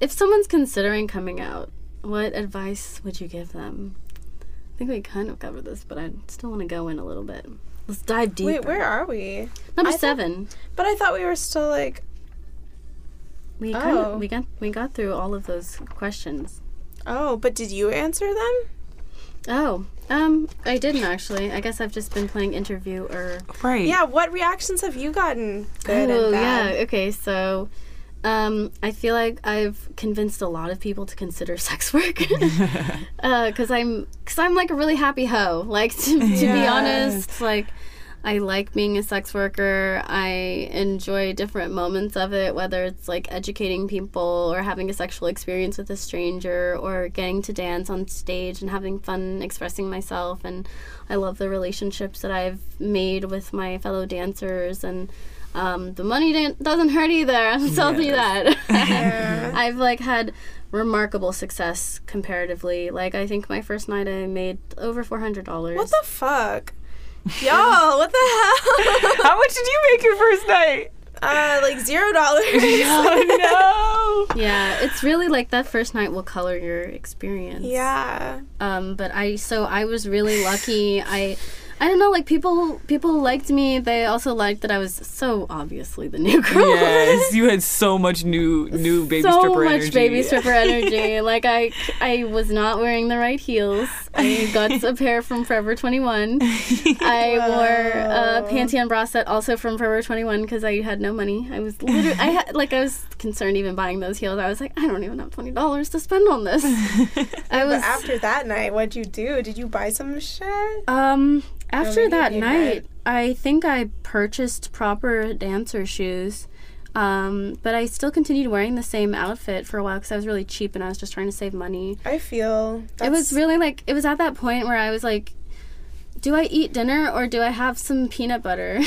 if someone's considering coming out, what advice would you give them? I think we kind of covered this, but I still want to go in a little bit. Let's dive deeper. Wait, where are we? Number I thought- seven. But I thought we were still like We kind Oh. of we got we got through all of those questions. Oh, but did you answer them? Oh, um, I didn't actually. I guess I've just been playing interviewer. right. Yeah, what reactions have you gotten? Good oh, and bad. yeah. Okay, so um, I feel like I've convinced a lot of people to consider [laughs] sex work [laughs] because I'm because I'm like a really happy hoe. [laughs] Like to, to be honest, like I like being a sex worker. I enjoy different moments of it, whether it's like educating people or having a sexual experience with a stranger or getting to dance on stage and having fun expressing myself. And I love the relationships that I've made with my fellow dancers and. Um, the money didn't, doesn't hurt either. I'll tell you that. Yeah. [laughs] [laughs] I've like had remarkable success comparatively. Like I think my first night I made over four hundred dollars. What the fuck? Y'all, what the hell? How much did you make your first night? uh, like zero dollars. [laughs] Oh Yeah, it's really like that first night will color your experience. yeah. Um, but I so I was really lucky. I I don't know, like people people liked me. They also liked that I was so obviously the new girl. yes, [laughs] you had so much new new baby so stripper much energy. baby stripper [laughs] energy. like I, I was not wearing the right heels. I got a [laughs] pair from Forever 21. I wore a Pantheon bra set also from Forever 21 because I had no money. I was literally, I had like I was concerned even buying those heels. I was like, I don't even have twenty dollars to spend on this. I was But after that night, what'd you do? Did you buy some shit? um after that night. I think I purchased proper dancer shoes. Um, but I still continued wearing the same outfit for a while because I was really cheap and I was just trying to save money. I feel It was really like it was at that point where I was like, do I eat dinner or do I have some peanut butter?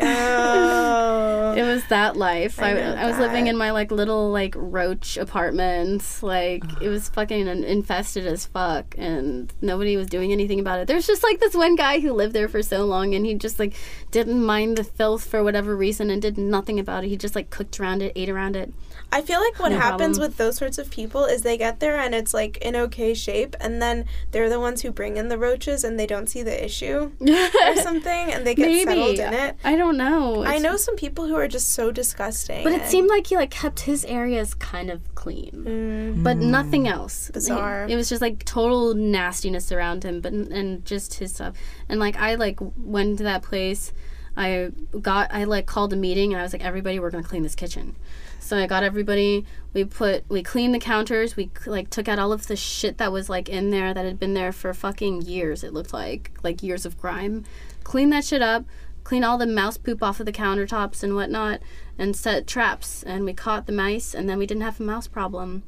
Oh. [laughs] it was that life. I I, I, was living in my like little like roach apartment. Like it was fucking infested as fuck, and nobody was doing anything about it. There's just like this one guy who lived there for so long, and he just like didn't mind the filth for whatever reason and did nothing about it. He just like cooked around it, ate around it. I feel like what No happens problem. with those sorts of people is they get there and it's like in okay shape, and then they're the ones who bring in the roaches and they don't see the issue [laughs] or something, and they get settled in it. I don't know. I It's- know some people who are just so disgusting. But it seemed like he like kept his areas kind of clean, Mm, but nothing else. Bizarre. It was just like total nastiness around him, but and just his stuff. And like I like went to that place. I got I like called a meeting and I was like everybody we're gonna clean this kitchen. So I got everybody. We put we cleaned the counters. We like took out all of the shit that was like in there that had been there for fucking years. It looked like like years of grime. Clean that shit up. Clean all the mouse poop off of the countertops and whatnot, and set traps. And we caught the mice, and then we didn't have a mouse problem.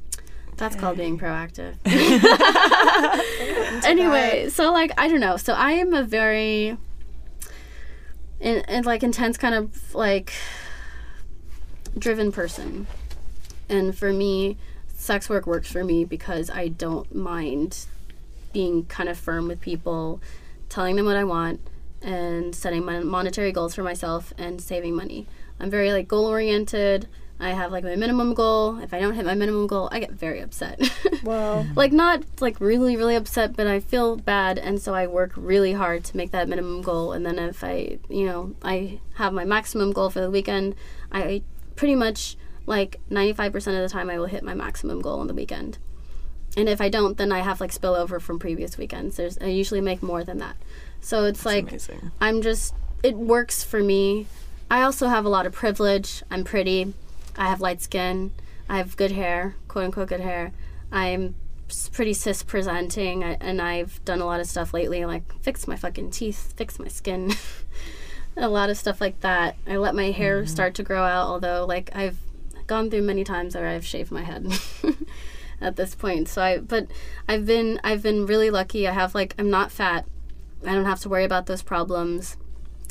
That's called being proactive. [laughs] [laughs] anyway, so like I don't know. So I am a very in, in like intense kind of like driven person. And for me, sex work works for me because I don't mind being kind of firm with people, telling them what I want, and setting my monetary goals for myself and saving money. I'm very like goal oriented. I have like my minimum goal. If I don't hit my minimum goal, I get very upset. [laughs] well, like not like really really upset but i feel bad and so i work really hard to make that minimum goal and then if i you know i have my maximum goal for the weekend i pretty much like 95% of the time i will hit my maximum goal on the weekend. And if i don't then i have like spillover from previous weekends. There's i usually make more than that. So it's like amazing. i'm just it works for me. I also have a lot of privilege. I'm pretty. I have light skin. I have good hair quote unquote good hair. I'm pretty cis presenting. I, and i've done a lot of stuff lately like fix my fucking teeth fix my skin [laughs] a lot of stuff like that. I let my hair mm-hmm. start to grow out although like i've gone through many times where i've shaved my head [laughs] at this point. So i but i've been i've been really lucky. I have like i'm not fat. I don't have to worry about those problems.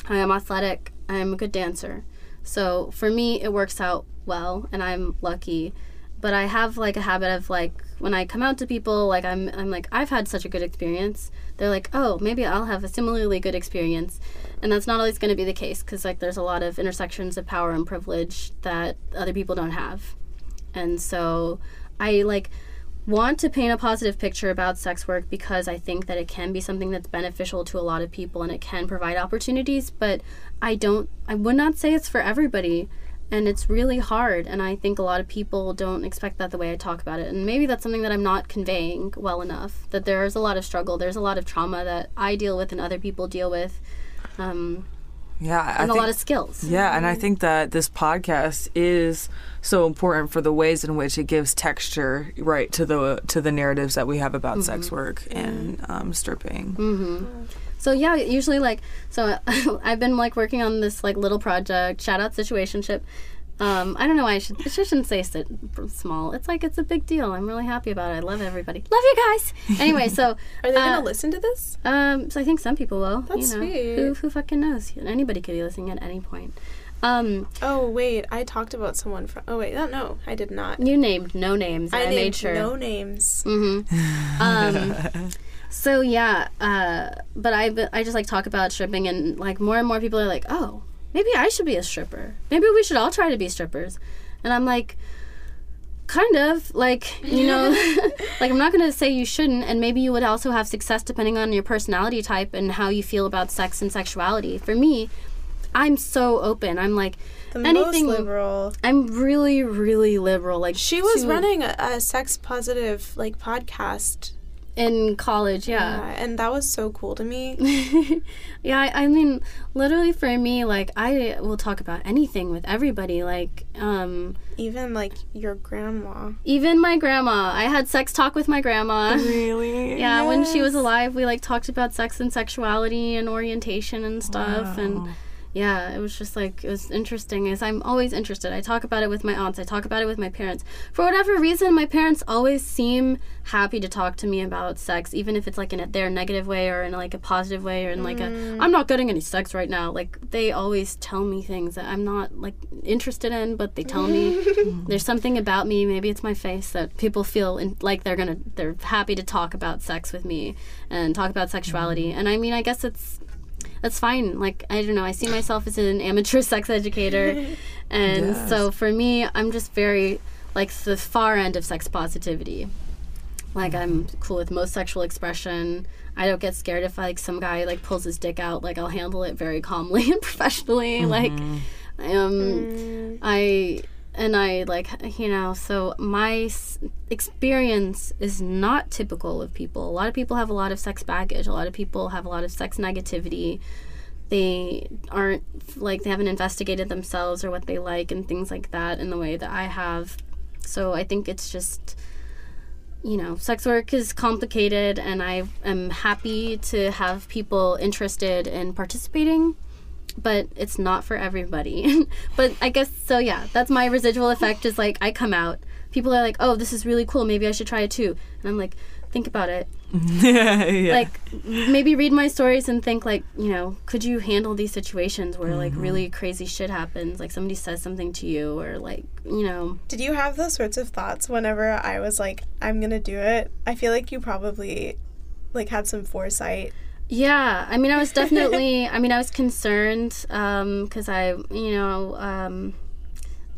I am athletic. I am a good dancer. So for me it works out well and i'm lucky. But I have like a habit of like when I come out to people, like I'm I'm like I've had such a good experience. They're like, oh, maybe I'll have a similarly good experience, and that's not always going to be the case because like there's a lot of intersections of power and privilege that other people don't have, and so I like want to paint a positive picture about sex work because I think that it can be something that's beneficial to a lot of people and it can provide opportunities, but I don't I would not say it's for everybody and it's really hard and i think a lot of people don't expect that the way i talk about it and maybe that's something that i'm not conveying well enough that there's a lot of struggle there's a lot of trauma that i deal with and other people deal with um, Yeah, I and a lot of skills. Yeah, and I think that this podcast is so important for the ways in which it gives texture, right, to the to the narratives that we have about sex work and um, stripping. So yeah usually like so [laughs] i've been like working on this like little project shout out situationship um, I don't know why I should. I shouldn't say sit, small. It's like it's a big deal. I'm really happy about it. I love everybody. Love you guys. [laughs] Anyway, so are they uh, gonna listen to this? Um, so I think some people will. That's you know, sweet. Who, who fucking knows? Anybody could be listening at any point. Um, Oh wait, I talked about someone from. Oh wait, no, no, I did not. you named no names. I, I, named made sure. no names. Mm-hmm. [laughs] Um, so yeah, uh, but I I just like talk about stripping, and like more and more people are like, oh, maybe I should be a stripper. Maybe we should all try to be strippers. And I'm like, Kind of like you know, [laughs] [laughs] like I'm not gonna say you shouldn't, and maybe you would also have success depending on your personality type and how you feel about sex and sexuality. For me, I'm so open. I'm like The anything. most liberal. I'm really, really liberal. Like She was to- running a, a sex positive like podcast. In college. Yeah, Yeah, and that was so cool to me. [laughs] yeah. I, I mean, literally for me, like I will talk about anything with everybody. Like, um, Even like your grandma. even my grandma. I had sex talk with my grandma. Really? [laughs] Yeah, when she was alive, we like talked about sex and sexuality and orientation and stuff. And yeah, it was just like it was interesting. Is I'm always interested. I talk about it with my aunts. I talk about it with my parents. For whatever reason, my parents always seem happy to talk to me about sex, even if it's like in a, their negative way or in like a positive way or in like a mm. I'm not getting any sex right now. Like they always tell me things that I'm not like interested in, but they tell me [laughs] there's something about me. Maybe it's my face that people feel in, like they're gonna they're happy to talk about sex with me and talk about sexuality. Mm. And I mean, I guess it's that's fine. Like I don't know, I see myself as an amateur [laughs] sex educator, [laughs] and Yes. so for me, I'm just very like the far end of sex positivity. Like I'm cool with most sexual expression. I don't get scared if like some guy like pulls his dick out. Like I'll handle it very calmly [laughs] and professionally. Like um, I and I like you know so my s- experience is not typical of people. A lot of people have a lot of sex baggage. A lot of people have a lot of sex negativity. They aren't like they haven't investigated themselves or what they like and things like that in the way that I have. So I think it's just you know, sex work is complicated, and I am happy to have people interested in participating, but it's not for everybody. [laughs] but I guess so, yeah, that's my residual effect is like I come out. People are like, oh, this is really cool. Maybe I should try it too. And I'm like, think about it. yeah, [laughs] yeah. Like, maybe read my stories and think, like, you know, could you handle these situations where, like, mm-hmm. really crazy shit happens? Like, somebody says something to you, or, like, you know, Did you have those sorts of thoughts whenever I was like, I'm gonna do it? I feel like you probably like had some foresight. Yeah, I mean, I was [laughs] definitely. I mean, I was concerned because I, you know, um,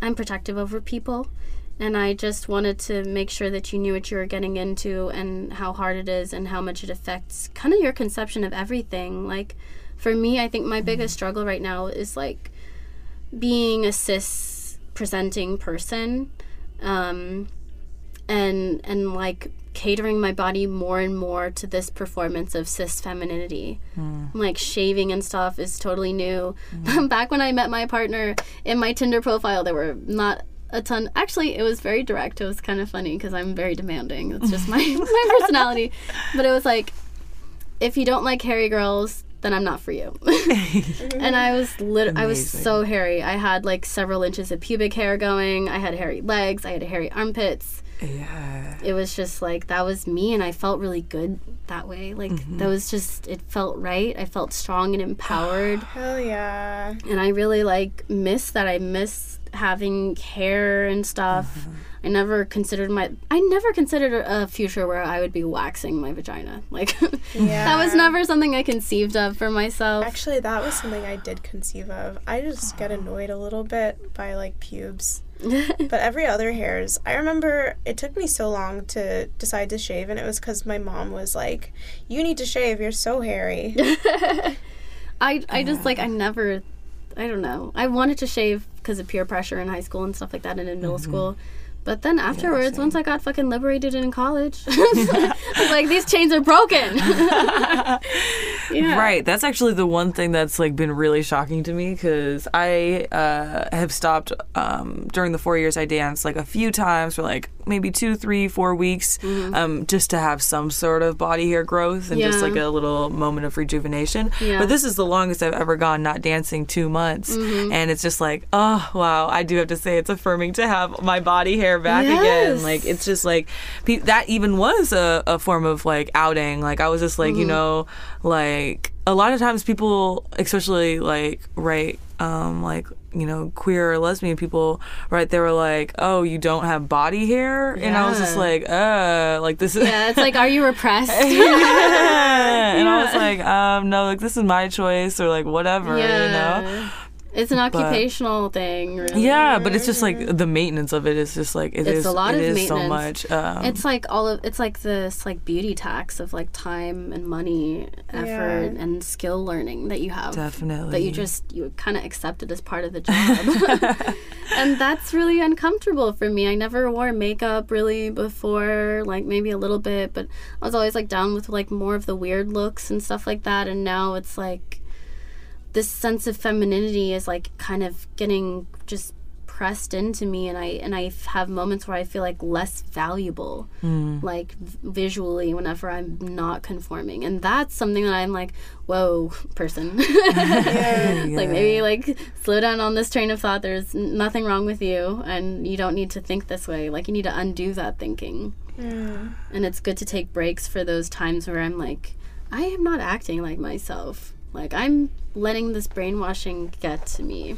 I'm protective over people, and I just wanted to make sure that you knew what you were getting into and how hard it is and how much it affects kind of your conception of everything. Like, for me, I think my biggest struggle right now is like being a cis presenting person, um, and and like catering my body more and more to this performance of cis femininity. Hmm. Like shaving and stuff is totally new. Hmm. [laughs] Back when I met my partner in my Tinder profile, there were not a ton. Actually, it was very direct. It was kind of funny because I'm very demanding. It's just my [laughs] my personality. But it was like, if you don't like hairy girls, then I'm not for you. [laughs] and I was lit- I was so hairy. I had like several inches of pubic hair going. I had hairy legs. I had hairy armpits yeah. it was just like that was me and i felt really good that way like mm-hmm. that was just it felt right i felt strong and empowered [gasps] Hell yeah. and i really like miss that i miss having hair and stuff mm-hmm. i never considered my i never considered a future where i would be waxing my vagina [laughs] like Yeah. that was never something i conceived of for myself Actually, that was something I did conceive of. I just get annoyed a little bit by like pubes. [laughs] but every other hairs, I remember it took me so long to decide to shave, and it was because my mom was like, "You need to shave. You're so hairy." [laughs] I I just like I never I don't know. I wanted to shave because of peer pressure in high school and stuff like that and in middle mm-hmm. school. But then afterwards, once I got fucking liberated in college, [laughs] I was like, these chains are broken. [laughs] yeah. Right. That's actually the one thing that's like been really shocking to me because I uh, have stopped um, during the four years I danced like a few times for like maybe two, three, four weeks, um, just to have some sort of body hair growth and just Mm-hmm. Like a little moment of rejuvenation. Yeah. But this is the longest I've ever gone not dancing two months, Mm-hmm. and it's just like, oh wow, I do have to say it's affirming to have my body hair back Yes. again. Like it's just like pe- that even was a, a form of like outing. Like I was just like, Mm-hmm. you know, like a lot of times people, especially like right, um, like you know, queer or lesbian people, right? They were like, "Oh, you don't have body hair," and I was just like, "Uh, like this is." Yeah, it's like, are you repressed? [laughs] Yeah. And I was like, um, no, like this is my choice or like whatever, you know? It's an occupational thing. Really. Yeah, but it's just like the maintenance of it is just like it It's is- a lot it of is so much. Um, It's like all of it's like this like beauty tax of like time and money, effort Yeah. and skill learning that you have. Definitely. That you just you kind of accepted as part of the job. [laughs] and that's really uncomfortable for me. I never wore makeup really before, like maybe a little bit, but I was always like down with like more of the weird looks and stuff like that and now it's like this sense of femininity is like kind of getting just pressed into me and I and I f- have moments where I feel like less valuable hmm. like v- visually whenever I'm not conforming. And that's something that I'm like whoa person. [laughs] [laughs] Like maybe like slow down on this train of thought. There's nothing wrong with you and you don't need to think this way. Like you need to undo that thinking. And it's good to take breaks for those times where I'm like I am not acting like myself like I'm letting this brainwashing get to me.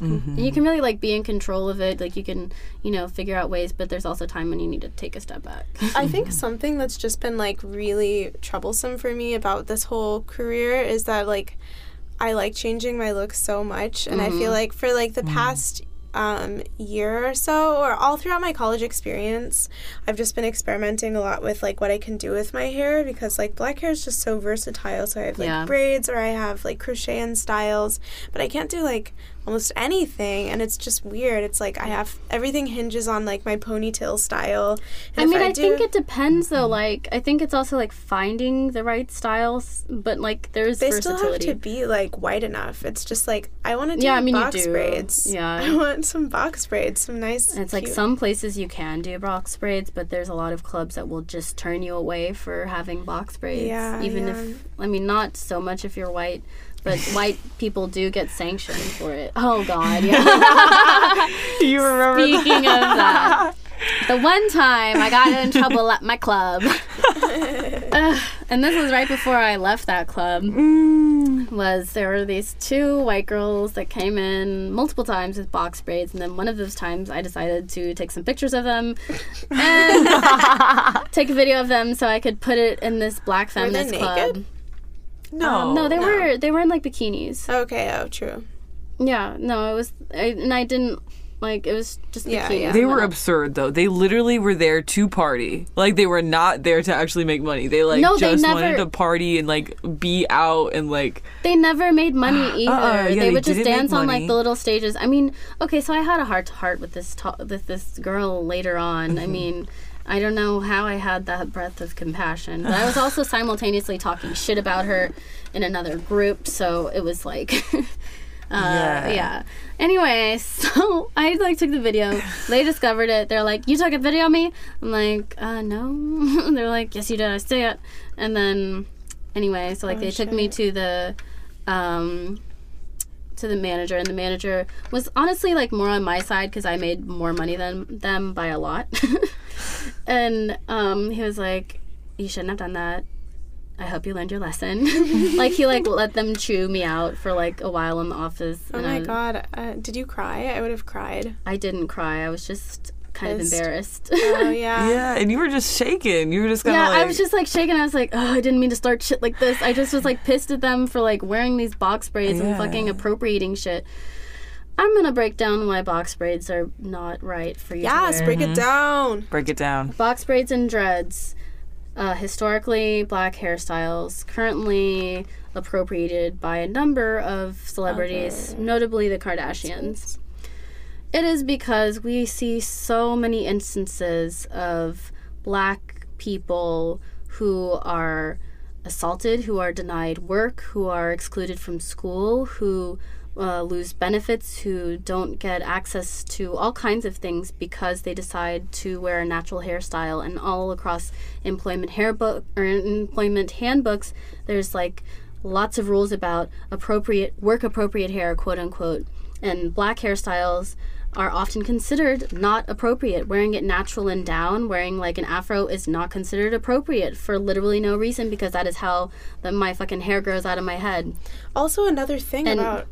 Mm-hmm. And you can really like be in control of it. Like you can you know figure out ways but there's also time when you need to take a step back. [laughs] I think something that's just been like really troublesome for me about this whole career is that like I like changing my look so much and I feel mm-hmm. like for like the mm-hmm. past um, year or so or all throughout my college experience I've just been experimenting a lot with like what I can do with my hair because like black hair is just so versatile so I have like Yeah. braids or I have like crochet and styles but I can't do like almost anything and it's just weird it's like I have everything hinges on like my ponytail style I mean, if I, do- think it depends though. Like, I think it's also like finding the right styles, but like there's they still have to be like wide enough. It's just like I want to do Yeah, I mean, box do. braids. Yeah. [laughs] I want some box braids, some nice. and it's like some places you can do box braids, but there's a lot of clubs that will just turn you away for having box braids. Yeah, even yeah. if I mean, not so much if you're white, but [laughs] white people do get sanctioned for it. Oh God, yeah. [laughs] you remember that? Speaking of that, [laughs] the one time I got in trouble at my club, and this was right before I left that club, mm. was there were these two white girls that came in multiple times with box braids, and then one of those times I decided to take some pictures of them and take a video of them so I could put it in this black feminist club. Naked? No, Um, no, they no. were they were in like bikinis. Okay. Oh, true. Yeah, no, it was, I, and I didn't like it was just Yeah, bikinis. yeah. They were absurd though. They literally were there to party. Like they were not there to actually make money. They like No, they just never- wanted to party and like be out and like They never made money [gasps] either. Uh-uh, yeah, they, they would just dance on like the little stages. I mean, okay, so I had a heart to heart with this to- with this girl later on. I mean, I don't know how I had that breath of compassion, but I was also [laughs] simultaneously talking shit about her in another group, so it was like. [laughs] Uh, Yeah. yeah. Anyway, so [laughs] I like took the video. They discovered it. They're like, "You took a video of me?" I'm like, "Uh, no." They're like, "Yes, you did. I see it." And then, anyway, so like Oh, they took me to the, um, to the manager, and the manager was honestly like more on my side because I made more money than them by a lot. And um, he was like, "You shouldn't have done that." I hope you learned your lesson. [laughs] [laughs] like he like let them chew me out for like a while in the office. Oh and my I, was- god. Uh, did you cry? I would have cried. I didn't cry. I was just kind of embarrassed. Oh yeah. [laughs] yeah, and you were just shaking. You were just kind of yeah, like I was just like shaking. I was like, oh, I didn't mean to start shit like this. I just was like pissed at them for like wearing these box braids and fucking appropriating shit. I'm gonna break down why box braids are not right for you. to Yes. wear. Break it down. break it down. box braids and dreads, uh, historically black hairstyles, currently appropriated by a number of celebrities, notably the Kardashians. It is because we see so many instances of black people who are assaulted, who are denied work, who are excluded from school, who uh, lose benefits, who don't get access to all kinds of things because they decide to wear a natural hairstyle. And all across employment hair book or employment handbooks, there's like lots of rules about appropriate work appropriate hair, quote unquote. And black hairstyles are often considered not appropriate. Wearing it natural and down, wearing like an afro is not considered appropriate for literally no reason because that is how the, my fucking hair grows out of my head. Also, another thing And- about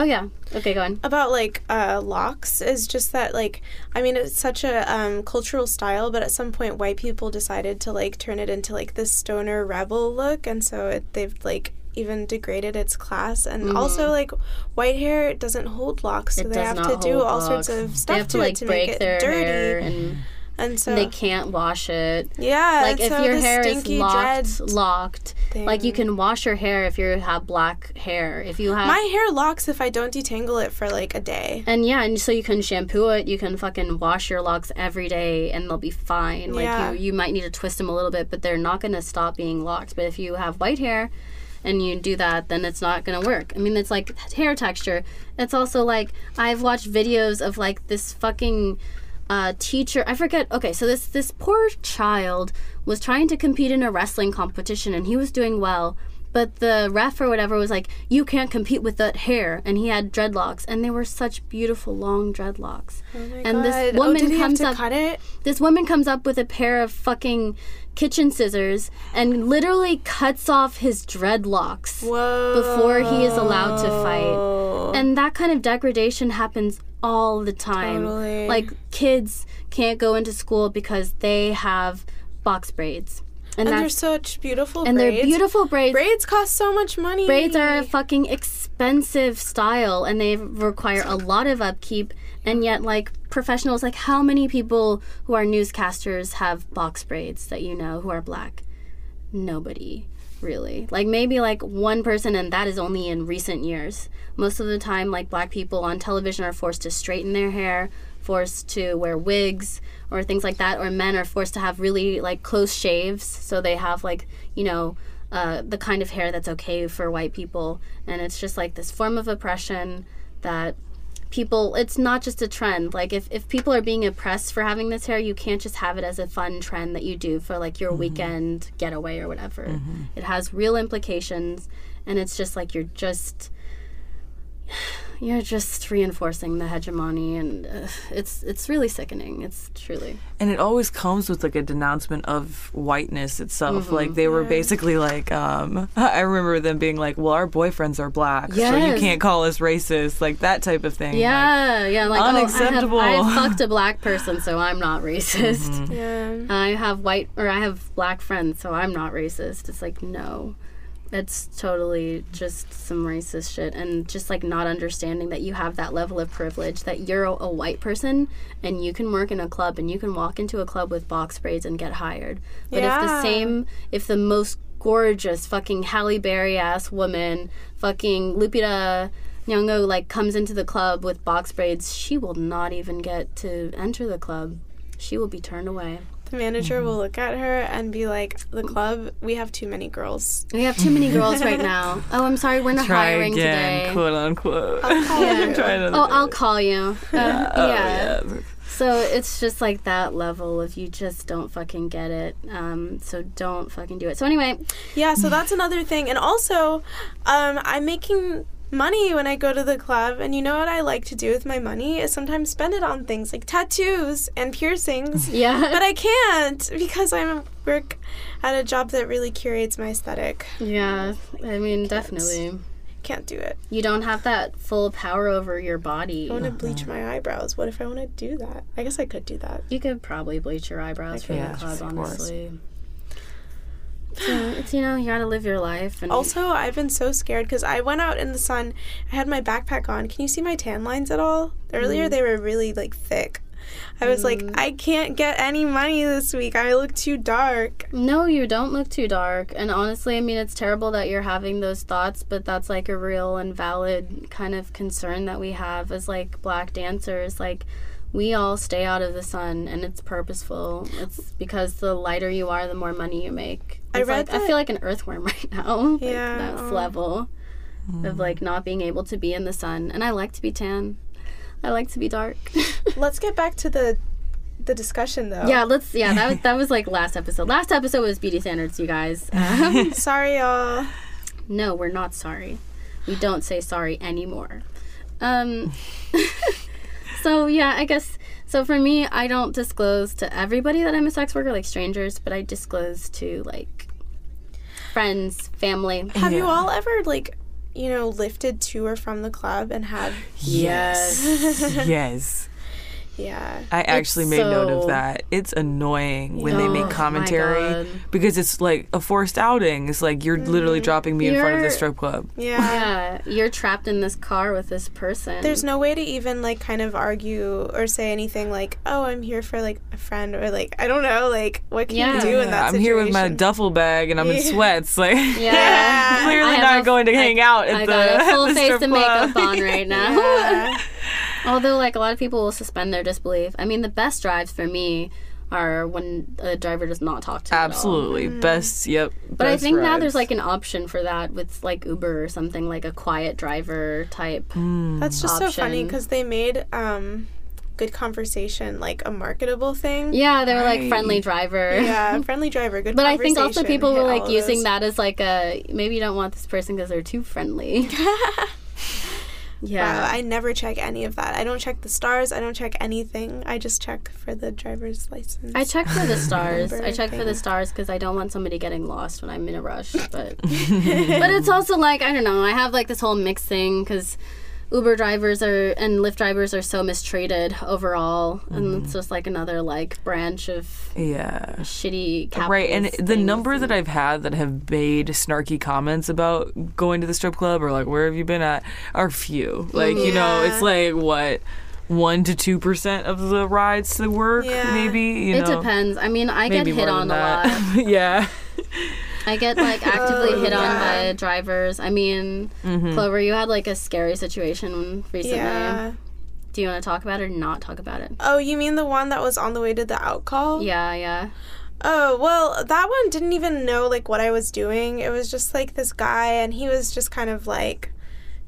Oh yeah. Okay, go on. about like uh, locks is just that like I mean it's such a um, cultural style, but at some point white people decided to like turn it into like this stoner rebel look, and so it, they've like even degraded its class. And also, like, white hair doesn't hold locks, so Mm-hmm. It they have to do all locks. sorts of stuff to, to it like to break make it their dirty. hair and and so they can't wash it. yeah, like if so your hair is locked, locked, like you can wash your hair if you have black hair. If you have My hair locks if I don't detangle it for like a day. and yeah, and so you can shampoo it. You can fucking wash your locks every day, and they'll be fine. Like Yeah. you, you might need to twist them a little bit, but they're not gonna stop being locked. But if you have white hair, and you do that, then it's not gonna work. I mean, it's like hair texture. It's also like I've watched videos of like this fucking uh, teacher. I forget. Okay, so this this poor child was trying to compete in a wrestling competition, and he was doing well. But the ref or whatever was like, "You can't compete with that hair," and he had dreadlocks, and they were such beautiful long dreadlocks. oh and God. this oh, woman he comes have to up cut it? this woman comes up with a pair of fucking kitchen scissors and literally cuts off his dreadlocks Whoa. before he is allowed to fight. And that kind of degradation happens all the time. Totally. Like kids can't go into school because they have box braids. And, And they're such beautiful and braids. they're beautiful braids. Braids cost so much money. Braids are a fucking expensive style and they require a lot of upkeep. And yet, like, professionals, like, how many people who are newscasters have box braids that you know who are black? Nobody, really. Like, maybe like one person, and that is only in recent years. Most of the time, like, black people on television are forced to straighten their hair, forced to wear wigs or things like that, or men are forced to have really, like, close shaves. So they have, like, you know, uh, the kind of hair that's okay for white people. And it's just like this form of oppression that people it's not just a trend. Like if, if people are being oppressed for having this hair you can't just have it as a fun trend that you do for like your mm-hmm. weekend getaway or whatever. Mm-hmm. It has real implications and it's just like you're just you're just reinforcing the hegemony and uh, it's it's really sickening it's truly and it always comes with like a denouncement of whiteness itself Mm-hmm. like they were basically like um [laughs] i remember them being like well our boyfriends are black so you can't call us racist like that type of thing Like, yeah yeah like unacceptable. oh, I, have, I [laughs] fucked a black person so i'm not racist Yeah. I have white or I have black friends, so I'm not racist. It's like no. It's totally just some racist shit and just like not understanding that you have that level of privilege that you're a, a white person and you can work in a club and you can walk into a club with box braids and get hired. But if the same if the most gorgeous fucking Halle Berry ass woman, fucking Lupita Nyong'o like comes into the club with box braids, she will not even get to enter the club. She will be turned away. The manager will look at her and be like, "The club, we have too many girls." We have too many girls right [laughs] now. Oh, I'm sorry, we're not try hiring again today. quote unquote Yeah. [laughs] Try another Oh, day. I'll call you. Um, [laughs] yeah. Oh, yeah. So it's just like that level of you just don't fucking get it. Um, so don't fucking do it. So anyway, Yeah, so that's another thing. And also, um, I'm making money when I go to the club, and you know what I like to do with my money is sometimes spend it on things like tattoos and piercings. [laughs] yeah, but I can't because I'm work at a job that really curates my aesthetic. yeah. I mean, definitely, Can't do it. you don't have that full power over your body. I want to bleach uh-huh. my eyebrows. What if I want to do that? I guess I could do that. You could probably bleach your eyebrows for Yeah, the club, of course. honestly. So it's you know you gotta live your life and Also, I've been so scared because I went out in the sun. I had my backpack on. Can you see my tan lines at all? Earlier, mm-hmm. they were really like thick. I was like, mm. I can't get any money this week. I look too dark. No, you don't look too dark. And honestly, I mean, it's terrible that you're having those thoughts, but that's like a real and valid kind of concern that we have as like black dancers. Like, we all stay out of the sun and it's purposeful. It's because the lighter you are, the more money you make. I read like, I feel like an earthworm [laughs] right now. like, Yeah, That's um, level of like not being able to be in the sun. And I like to be tan. I like to be dark. [laughs] Let's get back to the the discussion though. yeah, let's. Yeah, that was [laughs] that was like last episode. Last episode was beauty standards, you guys. Um, Sorry, y'all. No, we're not sorry. We don't say sorry anymore. Um, so yeah, I guess so. For me, I don't disclose to everybody that I'm a sex worker, like strangers, but I disclose to like friends, family. Have you all ever like, you know, lifted to or from the club and had? Yes. yes Yeah. I actually made note of that. It's annoying when they Oh, make commentary because it's like a forced outing. It's like you're literally mm-hmm. dropping me in front of the strip club. Yeah. [laughs] Yeah, you're trapped in this car with this person. There's no way to even like kind of argue or say anything like, "Oh, I'm here for like a friend," or like I don't know, like what can Yeah. you do in that I'm situation? here with my duffel bag and I'm in sweats. Like [laughs] Yeah. [laughs] clearly not a- going to hang out at I the, got a full the face strip of club. makeup on right now. Yeah. Although, like a lot of people will suspend their disbelief. I mean, the best drives for me are when a driver does not talk to you. at all. Absolutely best. Yep. But I best think now there's like an option for that with like Uber or something like a quiet driver type. Mm. That's just so funny because they made um, good conversation like a marketable thing. Yeah, they're like friendly driver. Yeah, [laughs] friendly driver, good. But I think also people were like using those. that as like a maybe you don't want this person because they're too friendly. [laughs] yeah. Wow, I never check any of that. I don't check the stars. I don't check anything. I just check for the driver's license. I check for the [laughs] stars. I check for the stars because I don't want somebody getting lost when I'm in a rush. But [laughs] but it's also like I don't know. I have like this whole mix thing because Uber drivers are and Lyft drivers are so mistreated overall, and mm-hmm. it's just like another like branch of yeah. shitty Right, and the number and- that I've had that have made snarky comments about going to the strip club or like where have you been at are few. Like you know, it's mm-hmm. like what one to two percent of the rides to work, Yeah. maybe. You It know, depends. I mean, I get hit on a lot. [laughs] yeah, I get like actively [laughs] Oh, hit on by drivers. I mean, Mm-hmm. Clover, you had like a scary situation recently. yeah. Do you want to talk about it or not talk about it? Oh, you mean the one that was on the way to the out call? Yeah, yeah. Oh, well, that one didn't even know like what I was doing. It was just like this guy and he was just kind of like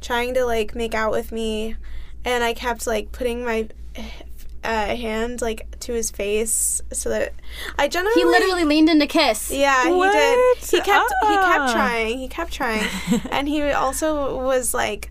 trying to like make out with me and I kept like putting my uh, hand like to his face so that I generally He literally leaned in to kiss. Yeah, he What? did. He kept he Ah. kept trying. He kept trying. [laughs] and he also was like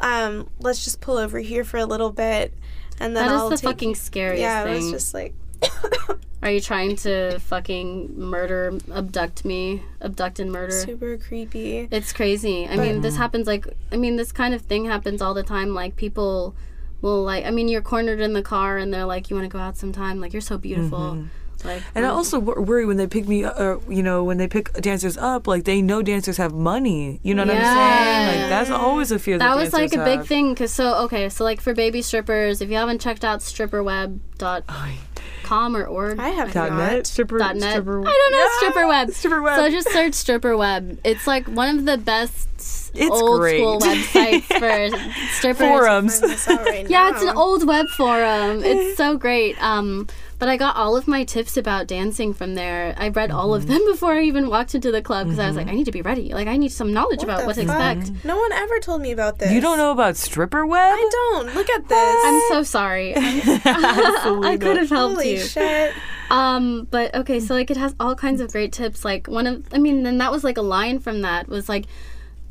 um let's just pull over here for a little bit and then That is I'll That is the take fucking scariest Yeah, it was just like [coughs] Are you trying to fucking murder, abduct me, abduct and murder? super creepy. It's crazy. I mean, this happens like I mean, this kind of thing happens all the time. Like people will like I mean, you're cornered in the car and they're like, "You want to go out sometime? Like you're so beautiful." Like and I um, also wor- worry when they pick me, uh, you know, when they pick dancers up, like they know dancers have money. You know what I'm saying? Like that's always a fear. That, that was like a dancers big thing because so okay so like for baby strippers if you haven't checked out stripperweb.com or org I have Dot not. net, stripper, dot net. stripper. I don't know [laughs] Yeah, stripper web. stripper web. So just search stripper web. It's like one of the best It's old great. school websites [laughs] for strippers. Forums. Find this out right Yeah, now. it's an old web forum. It's [laughs] so great. Um, but I got all of my tips about dancing from there. I read all of Mm-hmm. them [laughs] before I even walked into the club because I was like, I need to be ready. Like, I need some knowledge about what to fuck? expect. No one ever told me about this. You don't know about stripper web? I don't. Look at this. I'm so sorry. I could have helped Holy you. shit. Um, but okay, so like it has all kinds of great tips. Like one of, I mean, then that was like a line from that was like,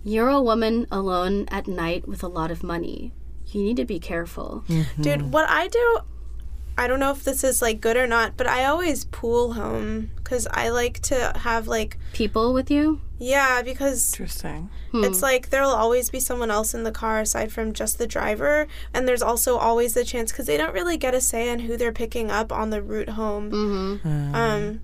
"You're a woman alone at night with a lot of money. You need to be careful." Dude, what I do, I don't know if this is like good or not, but I always pool home because I like to have like, People with you. yeah, because Interesting. Hmm. it's like there'll always be someone else in the car aside from just the driver, and there's also always the chance because they don't really get a say on who they're picking up on the route home. Mm-hmm. Um,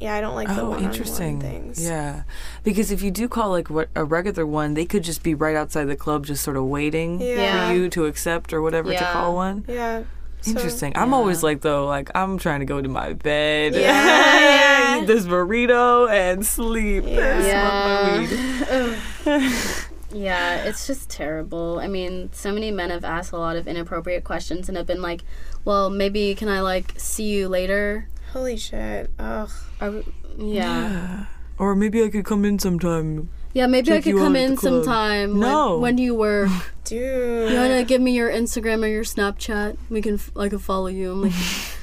yeah, I don't like the Oh, one-on-one interesting. things. Yeah, because if you do call like what a regular one, they could just be right outside the club, just sort of waiting Yeah. for you to accept or whatever to call one. Yeah. So- Interesting. I'm always like though, like I'm trying to go to my bed, Yeah. [laughs] eat this [laughs] burrito, and sleep. Yeah. smoke. [laughs] Yeah, it's just terrible. I mean, so many men have asked a lot of inappropriate questions and have been like, "Well, maybe can I like see you later?" Holy shit. Ugh. Or, yeah. Or maybe I could come in sometime. Yeah, maybe I could come in sometime. No. When, when you were. [laughs] Dude. You wanna give me your Instagram or your Snapchat? We can, f- I can follow you. I'm like,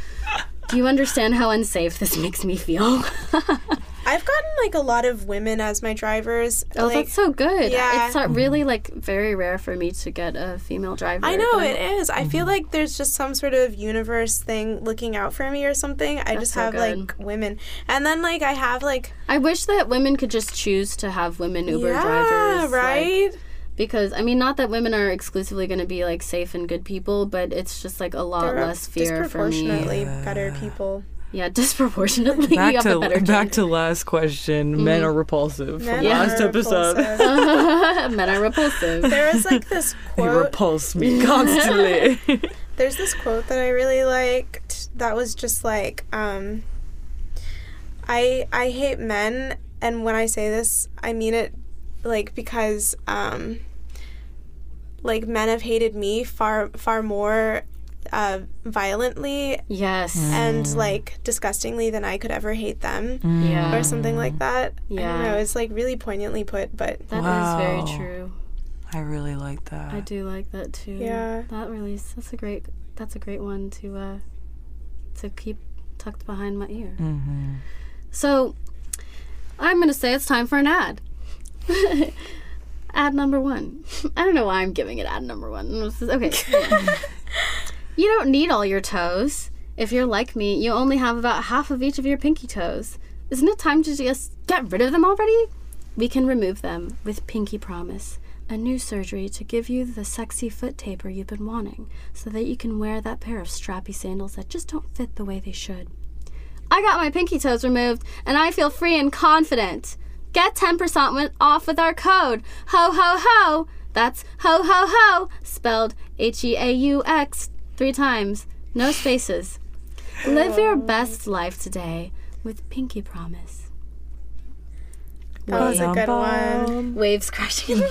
[laughs] do you understand how unsafe this makes me feel? [laughs] I've gotten like a lot of women as my drivers. oh, like, that's so good. Yeah. It's uh, really like very rare for me to get a female driver. I know but it is. I feel like there's just some sort of universe thing looking out for me or something. I just so have good. like women, and then like I have like I wish that women could just choose to have women Uber yeah, drivers. like, right. because I mean, not that women are exclusively going to be like safe and good people, but it's just like a lot There are less fear for me. disproportionately better people. Yeah, [laughs] disproportionately. Back to a back chance. to last question. Men are repulsive. Men From last are episode. repulsive. [laughs] Men are repulsive. there was like this [laughs] They quote. repulse me constantly. There's this quote that I really liked that was just like, um, I I hate men, and when I say this, I mean it like because um, like men have hated me far far more uh, violently yes. and like disgustingly than I could ever hate them Yeah. or something like that. I Yeah. don't know. It's like really poignantly put, but That is Wow. very true. I really like that. I do like that too. Yeah. That really is- that's a great that's a great one to uh to keep tucked behind my ear. Mm-hmm. So I'm gonna say it's time for an ad. [laughs] ad number one. [laughs] I don't know why I'm giving it ad number one. [laughs] Okay. You don't need all your toes. If you're like me, you only have about half of each of your pinky toes. Isn't it time to just get rid of them already? We can remove them with Pinky Promise, a new surgery to give you the sexy foot taper you've been wanting, so that you can wear that pair of strappy sandals that just don't fit the way they should. I got my pinky toes removed, and I feel free and confident. Get 10% off with our code HO HO HO. That's HO HO HO, spelled H E A U X three times, no spaces. Live your best life today with Pinky Promise. that was a good one. Waves crashing [laughs]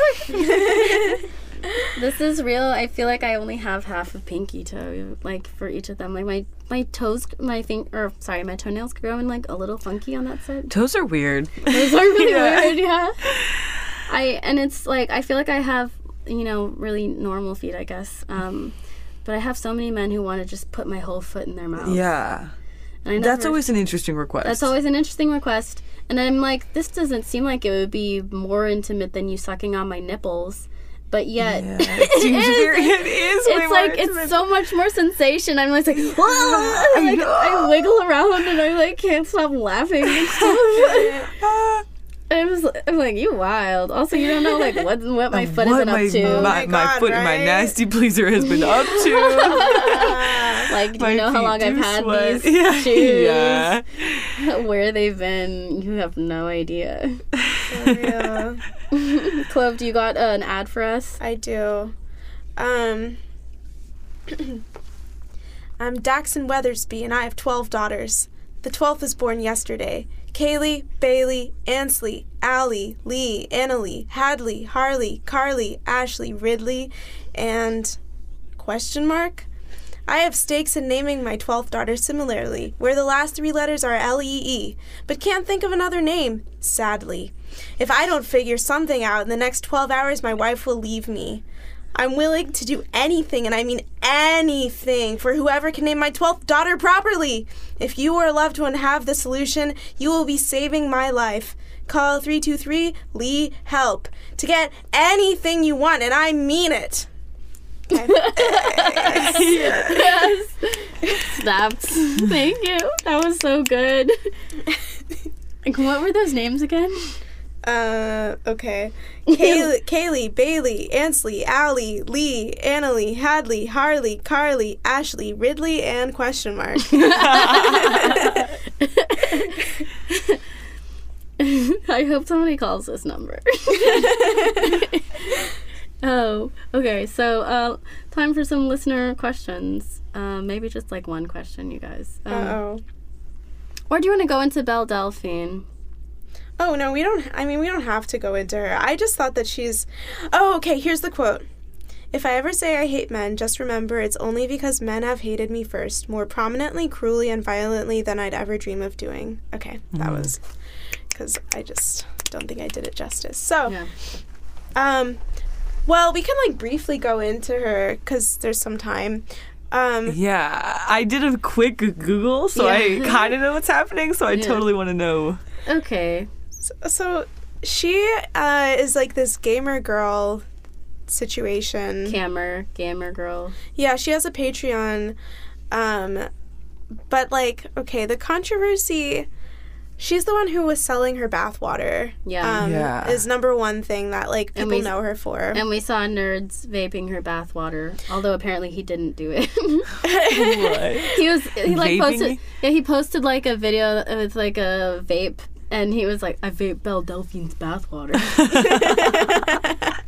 This is real. I feel like I only have half of pinky toe, like for each of them. Like my my toes, my thing, or sorry, my toenails growing like a little funky on that side. Toes are weird. [laughs] Those are really Yeah. weird. Yeah. [laughs] I and it's like I feel like I have you know really normal feet, I guess. Um, but I have so many men who want to just put my whole foot in their mouth. Yeah. And I That's always an interesting request. that's always an interesting request. And I'm like, this doesn't seem like it would be more intimate than you sucking on my nipples. But yet, Yeah, [laughs] it seems is. very. It is. it's like intimate. it's so much more sensation. I'm always like, [laughs] like I wiggle around and I like can't stop laughing [laughs] ah. And stuff. Ah, I'm, just, I'm like, you wild. Also, you don't know like what [laughs] what my foot what is my, up to. Oh my, my my God, foot and my nasty pleaser has been up to. [laughs] like, do my you know how long I've had sweat. these [laughs] yeah. shoes? Yeah. Where they've been? You have no idea. For real. Clove, do you got uh, an ad for us? I do. Um, [clears throat] I'm Daxon Weathersby, and I have 12 daughters. The 12th was born yesterday. Kaylee, Bailey, Ansley, Allie, Lee, Annalie, Hadley, Harley, Carly, Ashley, Ridley, and question mark? I have stakes in naming my 12th daughter similarly, where the last three letters are L E E, but can't think of another name, sadly. If I don't figure something out in the next 12 hours, my wife will leave me. I'm willing to do anything, and I mean anything, for whoever can name my 12th daughter properly. If you or a loved one have the solution, you will be saving my life. Call 323 Lee Help to get anything you want, and I mean it. Okay. yes. Snapped. Thank you. That was so good. [laughs] What were those names again? Uh, okay. [laughs] Kaylee, Kaylee, Bailey, Ansley, Allie, Lee, Annalie, Hadley, Harley, Carly, Ashley, Ridley, and question mark. [laughs] [laughs] I hope somebody calls this number. oh, okay. So, uh, time for some listener questions. Uh, maybe just like one question, you guys. Um, Uh-oh. Or do you want to go into Belle Delphine? Oh no, we don't. I mean, we don't have to go into her. I just thought that she's. Oh, okay. Here's the quote. If I ever say I hate men, just remember it's only because men have hated me first, more prominently, cruelly, and violently than I'd ever dream of doing. Okay, that was because I just don't think I did it justice. So, Yeah. um, well, we can like briefly go into her because there's some time. Um, Yeah, I did a quick Google, so I kind of know what's happening. So I Yeah. totally want to know. Okay. So she uh, is like this gamer girl situation. Gamer, gamer girl. Yeah, she has a Patreon. Um but like, okay, the controversy She's the one who was selling her bathwater. Yeah. Um, Yeah. Is number one thing that like people we- know her for. And we saw nerds vaping her bathwater, although apparently he didn't do it. What? [laughs] he was he like Vaping posted yeah he posted like a video with like a vape and he was like I vape Belle Delphine's bathwater. [laughs]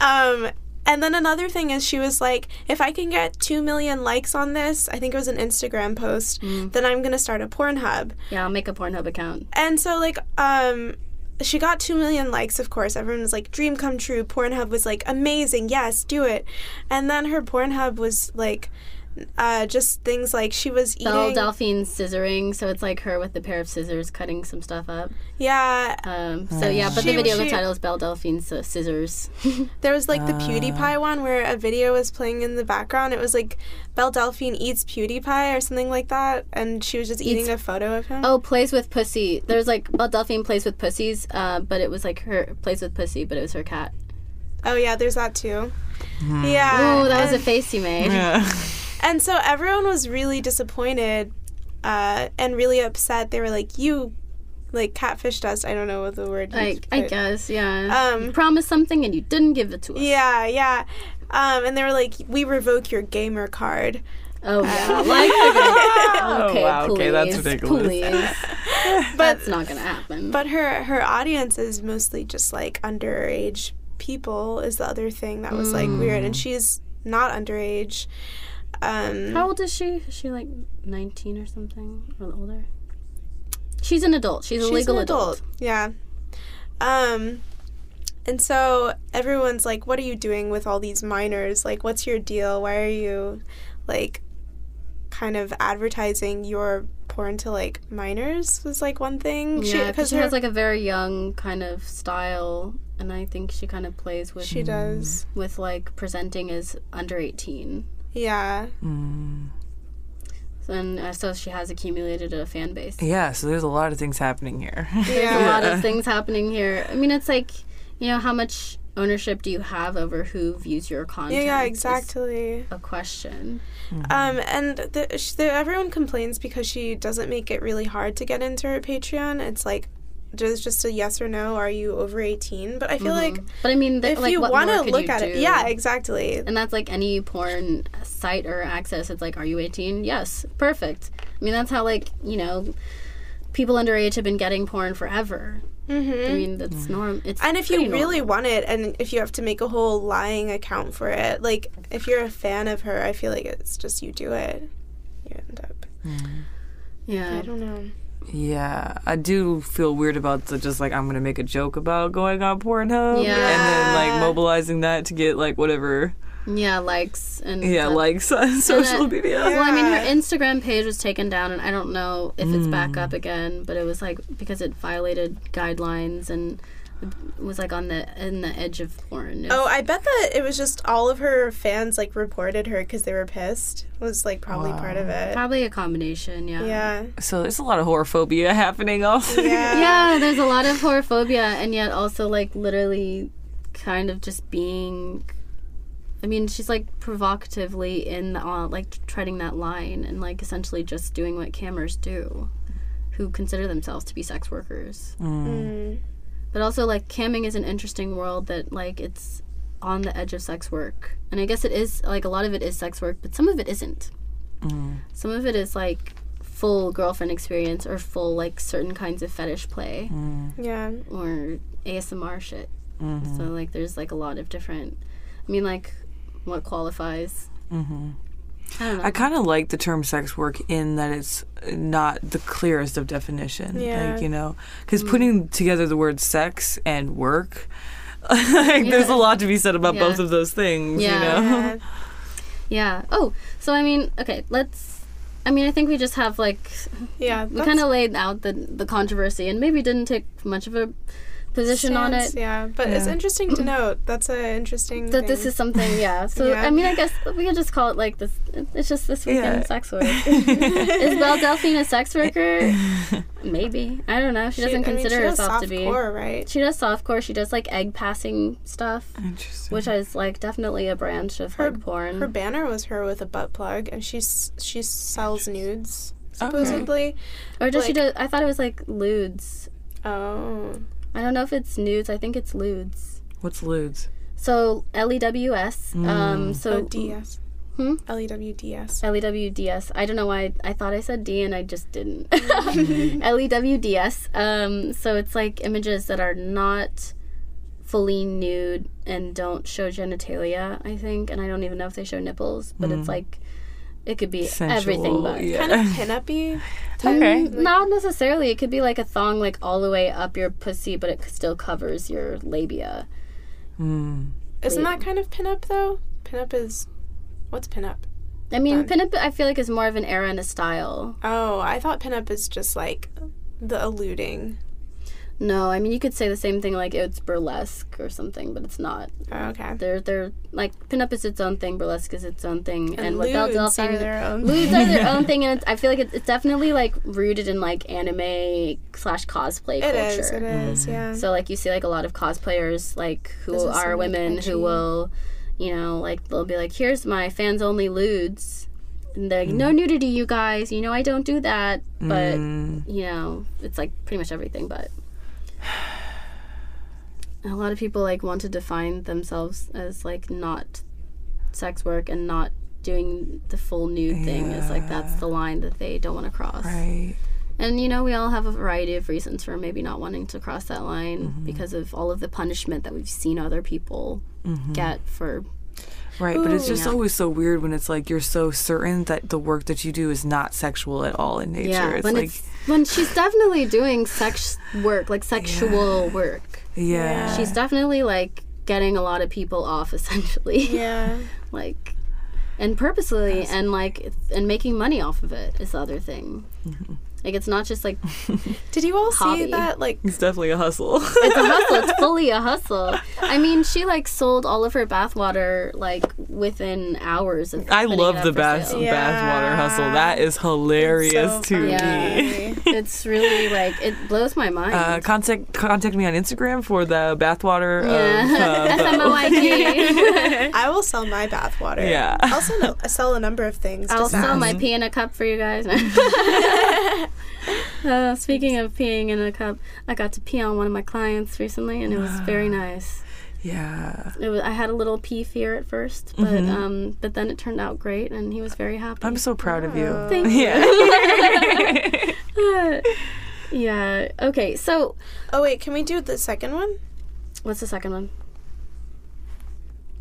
Um, and then another thing is she was like, if I can get two million likes on this, I think it was an Instagram post, Mm. then I'm gonna start a Pornhub. yeah, I'll make a Pornhub account. And so like, um, she got two million likes. Of course, everyone was like, "Dream come true." Pornhub was like, "Amazing, yes, do it." And then her Pornhub was like, uh, just things like she was eating. Belle Delphine's scissoring, so it's like her with a pair of scissors cutting some stuff up. yeah, Um, so yeah, but She- the video, the title is Belle Delphine's uh, scissors. [laughs] There was like the PewDiePie one where a video was playing in the background. It was like Belle Delphine eats PewDiePie or something like that, and she was just eating Eats- a photo of him. Oh, plays with pussy. There's like Belle Delphine plays with pussies, uh, but it was like her plays with pussy, but it was her cat. Oh yeah, there's that too. Yeah. Oh, that was a face you made. Yeah. [laughs] and so everyone was really disappointed uh, and really upset. They were like, "You, like catfished us." I don't know what the word. I, used, I guess, yeah. Um, you promised something and you didn't give it to us. Yeah, yeah. Um, and they were like, "We revoke your gamer card." Oh yeah. [laughs] Like, okay, Oh, wow, okay, that's please, ridiculous. Please. [laughs] That's not gonna happen. But her her audience is mostly just like underage people. Is the other thing that was like weird, and she's not underage. Um, How old is she? Is she like 19 or something? Or older? She's an adult. She's a she's legal an adult. Yeah. Um, and so everyone's like, "What are you doing with all these minors? Like, what's your deal? Why are you, like, kind of advertising your porn to like minors?" Was like one thing. Yeah, because she, her- has like a very young kind of style, and I think she kind of plays with she does. with like presenting as under 18. Yeah. And uh, so she has accumulated a fan base. Yeah, so there's a lot of things happening here. [laughs] There's a lot of things happening here. I mean, it's like, you know, how much ownership do you have over who views your content? yeah, is exactly. A question. Um, and the, sh the, everyone complains because she doesn't make it really hard to get into her Patreon. It's like just just a yes or no. Are you over eighteen? But I feel mm-hmm. like But I mean, th- if like, you want to look you at it, yeah, exactly. And that's like any porn site or access. It's like, are you 18? Yes. Perfect. I mean, that's how, like, you know, people underage have been getting porn forever. hmm I mean, that's mm-hmm. norm. It's And if you really normal. want it, and if you have to make a whole lying account for it, like if you're a fan of her, I feel like it's just you do it. You end up. Mm. yeah. I don't know. Yeah, I do feel weird about the just like I'm gonna make a joke about going on Pornhub, Yeah. and then like mobilizing that to get like whatever, Yeah, likes and yeah, stuff. likes on social that- media. Well, I mean, her Instagram page was taken down, and I don't know if it's back Mm. up again. But it was like because it violated guidelines and was like on the in the edge of porn. Oh, I bet that it was just all of her fans like reported her because they were pissed. Was like probably part of it. probably a combination. Yeah. Yeah. So there's a lot of whorephobia [laughs] happening also. Yeah. [laughs] Yeah, there's a lot of whorephobia, and yet also like literally, kind of just being. I mean, she's like provocatively in the uh, like treading that line, and like essentially just doing what cammers do, who consider themselves to be sex workers. Mm. But also, like, camming is an interesting world that, like, it's on the edge of sex work. And I guess it is, like, a lot of it is sex work, but some of it isn't. Mm. Some of it is, like, full girlfriend experience or full, like, certain kinds of fetish play mm. Yeah. or ASMR shit. Mm-hmm. So, like, there's, like, a lot of different. I mean, like, what qualifies? Mm-hmm. I. I kind of like the term sex work in that it's not the clearest of definition. Yeah. Like, you know, Mm. because putting together the word sex and work, [laughs] like, there's a lot to be said about Yeah. both of those things, Yeah. you know? Yeah. yeah. Oh, so, I mean, okay, let's. I mean, I think we just have, like, Yeah. we kind of laid out the the controversy and maybe didn't take much of a position on it. Yeah, but it's interesting to [clears throat] note. That's an interesting. That this is something, yeah. [laughs] So Yeah. I mean, I guess we could just call it like this. It's just this weekend Yeah. sex work. [laughs] [laughs] is Belle Delphine a sex worker? Maybe I don't know. She doesn't I mean, consider she does herself to be. softcore, right? She does softcore. She does like egg passing stuff, Interesting. which is like definitely a branch of Her- porn. Her banner was her with a butt plug, and she's she sells nudes. supposedly. Or does she do? I thought it was like lewds. Oh. I don't know if it's nudes. I think it's lewds. What's lewds? So L E W S. Um. So Oh, DS. Hmm? L E W D S. L E W D S. I don't know why I thought I said D and I just didn't. [laughs] [laughs] L E W D S. Um, so it's like images that are not fully nude and don't show genitalia, I think. And I don't even know if they show nipples, but it's like it could be everything but. yeah. Kind of [laughs] pinup-y. Okay. Mm, Not necessarily. It could be like a thong, like all the way up your pussy, but it still covers your labia. Mm. Isn't that kind of pinup though? Pinup is. What's pinup? I mean, Fun. pinup, I feel like is more of an era and a style. Oh, I thought pinup is just like the alluding. No, I mean you could say the same thing like it's burlesque or something, but it's not. Oh, okay. They're they're like pinup is its own thing, burlesque is its own thing, and, And what Belle lewds Delphine are their own. lewds are their own thing, and it's, I feel like it's, it's definitely like rooted in like anime slash cosplay It culture. is. It is. Yeah. So like you see like a lot of cosplayers like who This are women edgy- who will, you know, like they'll be like, "Here's my fans only lewds." And they're like, no nudity, you guys. You know I don't do that, but Mm. you know it's like pretty much everything. But a lot of people like want to define themselves as like not sex work and not doing the full nude thing. Is like that's the line that they don't want to cross. Right. And you know, we all have a variety of reasons for maybe not wanting to cross that line Mm-hmm. because of all of the punishment that we've seen other people Mm-hmm. get for. Right, but it's just Yeah. always so weird when it's like you're so certain that the work that you do is not sexual at all in nature. Yeah, it's when like it's when she's definitely doing sex work, like sexual work. yeah. She's definitely like getting a lot of people off, essentially. yeah. [laughs] like, and purposely, and like, and making money off of it is the other thing. Mm-hmm. Like, it's not just like [laughs] Did you all Hobby. see that? Like, it's definitely a hustle. it's a hustle. It's [laughs] fully a hustle. I mean, she like sold all of her bathwater like within hours of. I love it up the bath. Yeah. bathwater hustle. That is hilarious so to funny. Yeah. me. [laughs] it's really like it blows my mind. Uh, contact contact me on Instagram for the bathwater yeah. of uh, Bo. SMOIG. I will sell my bathwater. Yeah. I'll sell, a, sell a number of things. I'll sell my pee in a cup for you guys. [laughs] uh, speaking of peeing in a cup, I got to pee on one of my clients recently, and it was very [gasps] nice. yeah. It was, I had a little pee fear at first, but um, but then it turned out great, and he was very happy. I'm so proud of you. [laughs] Thank you. Yeah. [laughs] yeah. Okay. So, Oh wait, can we do the second one? what's the second one?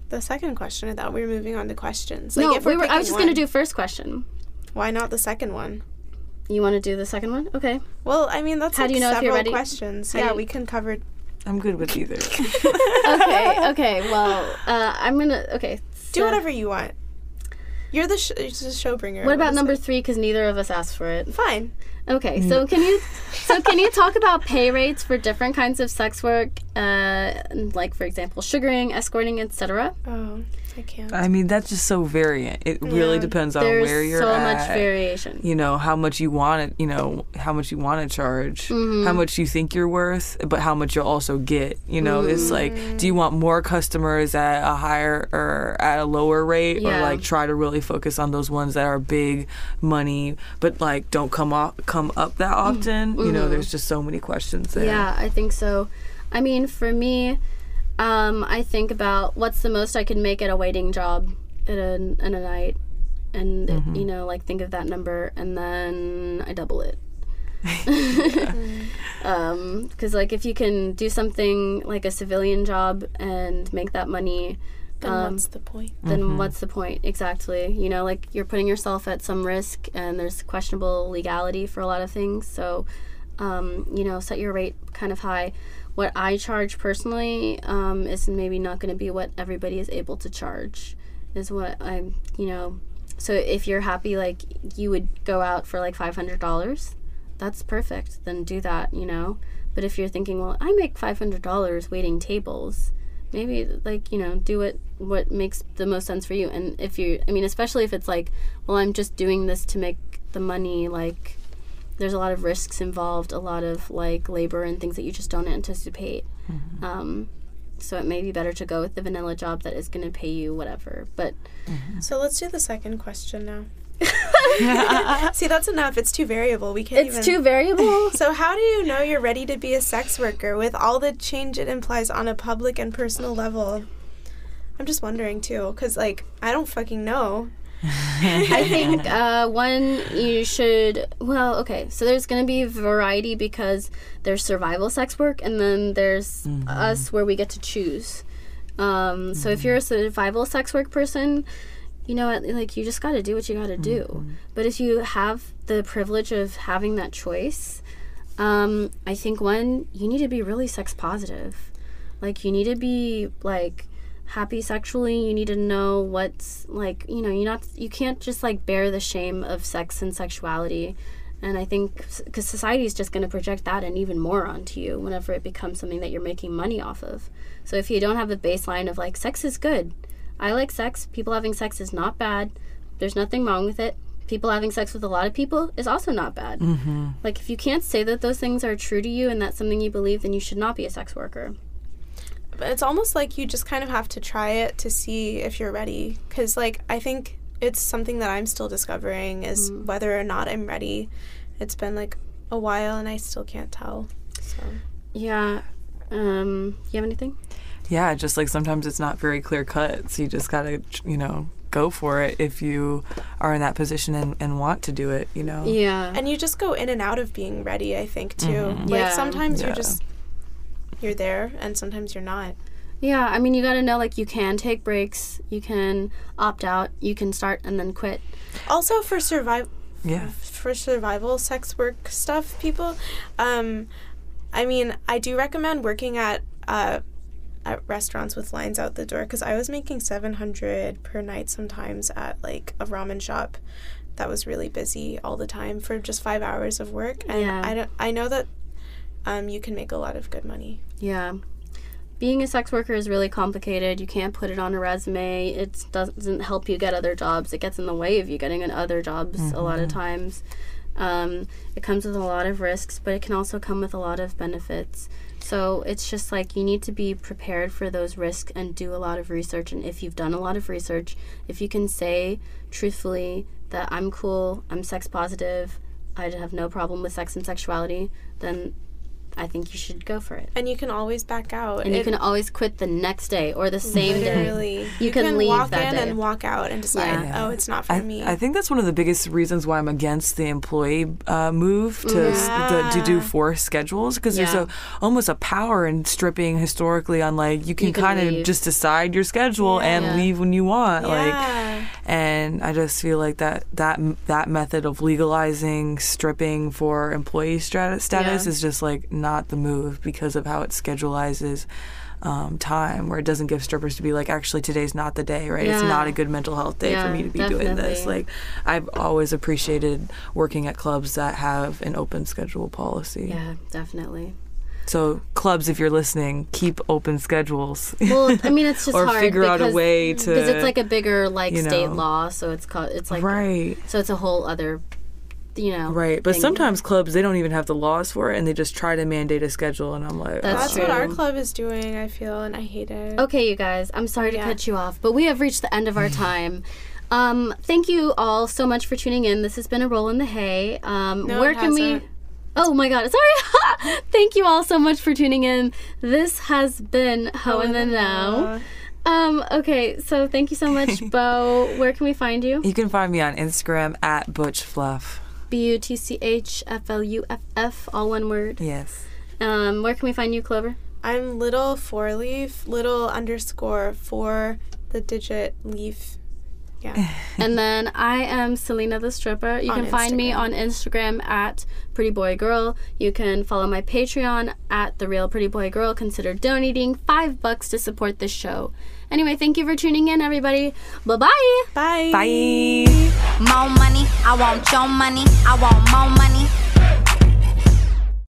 The second question. I thought we were moving on to questions. no, if we're we were. I was picking just gonna do first question. Why not the second one? You want to do the second one? Okay. Well, I mean that's How like do you know if you're several ready? questions. How yeah, you- we can cover. I'm good with either. [laughs] Okay. okay. Well, uh, I'm gonna. Okay. Do whatever you want. You're the, sh- you're the show bringer. What about number it? three? Because neither of us asked for it. Fine. Okay, so can you [laughs] so can you talk about pay rates for different kinds of sex work, uh, like for example, sugaring, escorting, etc. Oh, I can't. I mean, that's just so variant. It really depends on where you're at. so at. much variation. you know how much you want it you know how much you want to charge Mm-hmm. how much you think you're worth but how much you'll also get you know it's like Mm-hmm. do you want more customers at a higher or at a lower rate or like try to really focus on those ones that are big money but like don't come up come up that often you know there's just so many questions there Mm-hmm. Yeah, I think so. I mean, for me, um, I think about what's the most I can make at a waiting job at a, in a night, and Mm-hmm. you know, like think of that number, and then I double it. [laughs] [laughs] um, because like if you can do something like a civilian job and make that money, then um, what's the point? then what's the point exactly you know like you're putting yourself at some risk and there's questionable legality for a lot of things so um, you know set your rate kind of high what i charge personally um, is maybe not going to be what everybody is able to charge is what i'm you know. So if you're happy like you would go out for like $500 that's perfect then do that you know. But if you're thinking well i make $500 waiting tables maybe like you know do what what makes the most sense for you. And if you i mean especially if it's like well i'm just doing this to make the money like there's a lot of risks involved a lot of like labor and things that you just don't anticipate um, so it may be better to go with the vanilla job that is going to pay you whatever but So let's do the second question now. [laughs] See, that's enough. It's too variable. We can't It's even. too variable. [laughs] So, how do you know you're ready to be a sex worker with all the change it implies on a public and personal level? I'm just wondering too, because like I don't fucking know. [laughs] I think uh, one you should. Well, okay. So there's going to be variety because there's survival sex work, and then there's us where we get to choose. Um, So if you're a survival sex work person, you know what? Like you just got to do what you got to do. But if you have the privilege of having that choice, um, I think one you need to be really sex positive. Like you need to be like happy sexually you need to know what's like you know you not you can't just like bear the shame of sex and sexuality. And i think because society is just going to project that and even more onto you whenever it becomes something that you're making money off of. So if you don't have a baseline of like sex is good. I like sex. People having sex is not bad. There's nothing wrong with it. People having sex with a lot of people is also not bad. Mm-hmm. like if you can't say that those things are true to you and that's something you believe then you should not be a sex worker it's almost like you just kind of have to try it to see if you're ready. Because like I think it's something that I'm still discovering is whether or not I'm ready. It's been like a while and I still can't tell. So yeah um you have anything Yeah, just like sometimes it's not very clear cut. So you just gotta, you know, go for it if you are in that position and, and want to do it, you know? yeah and you just go in and out of being ready. I think too. Mhm. Like Yeah. sometimes Yeah. you're just you're there and sometimes you're not. Yeah, I mean, you got to know like you can take breaks, you can opt out, you can start and then quit. Also for survive Yeah. for survival sex work stuff, people. Um, I mean, I do recommend working at uh, at restaurants with lines out the door because I was making seven hundred per night sometimes at like a ramen shop that was really busy all the time for just five hours of work, and Yeah. I don't. I know that um, you can make a lot of good money. Yeah. Being a sex worker is really complicated. You can't put it on a resume. It doesn't help you get other jobs. It gets in the way of you getting in other jobs a lot of times. Um, it comes with a lot of risks, but it can also come with a lot of benefits. So it's just like you need to be prepared for those risks and do a lot of research. And if you've done a lot of research, if you can say truthfully that I'm cool, I'm sex positive, I have no problem with sex and sexuality, then I think you should go for it. And you can always back out. And you can always quit the next day or the same day. literally You can leave walk that in day. and walk out and decide, Yeah. oh, it's not for I, me. I think that's one of the biggest reasons why I'm against the employee uh, move to s- the, to do Yeah. forced schedules because there's a almost a power in stripping historically on like you can, You can kind of just decide your schedule and Yeah. leave when you want like and I just feel like that that that method of legalizing stripping for employee strat- status Yeah. is just like not the move because of how it schedulizes um, time, where it doesn't give strippers to be like, actually today's not the day, right? It's not a good mental health day Yeah, for me to be doing this. Like I've always appreciated working at clubs that have an open schedule policy. Yeah, definitely. So clubs, if you're listening, keep open schedules. Well, I mean, [laughs] it's just Or hard figure out a because- way to- because it's like a bigger like you state law, so it's called it's like right. so it's a whole other, you know. Right, but thing. sometimes clubs they don't even have the laws for it, and they just try to mandate a schedule, and I'm like, That's That's oh. what our club is doing, I feel, and I hate it. Okay, you guys, I'm sorry to cut you off, but we have reached the end of our [sighs] time. Um, thank you all so much for tuning in. This has been a roll in the hay. Um, No, where it can we? Oh my god, sorry. [laughs] thank you all so much for tuning in. This has been Ho in the Now. Um, okay, so thank you so much, [laughs] Bo. Where can we find you? You can find me on Instagram at Butch Fluff. B U T C H F L U F F, all one word. Yes. Um, where can we find you, Clover? I'm little four leaf, little underscore four the digit leaf. Yeah. [laughs] and then I am Selena the Stripper. You On can find me on Instagram at Pretty Boy Girl. You can follow my Patreon at The Real Pretty Boy Girl. Consider donating five bucks to support this show. Anyway, thank you for tuning in, everybody. Bye bye. Bye. Bye. More money, I want your money. I want more money.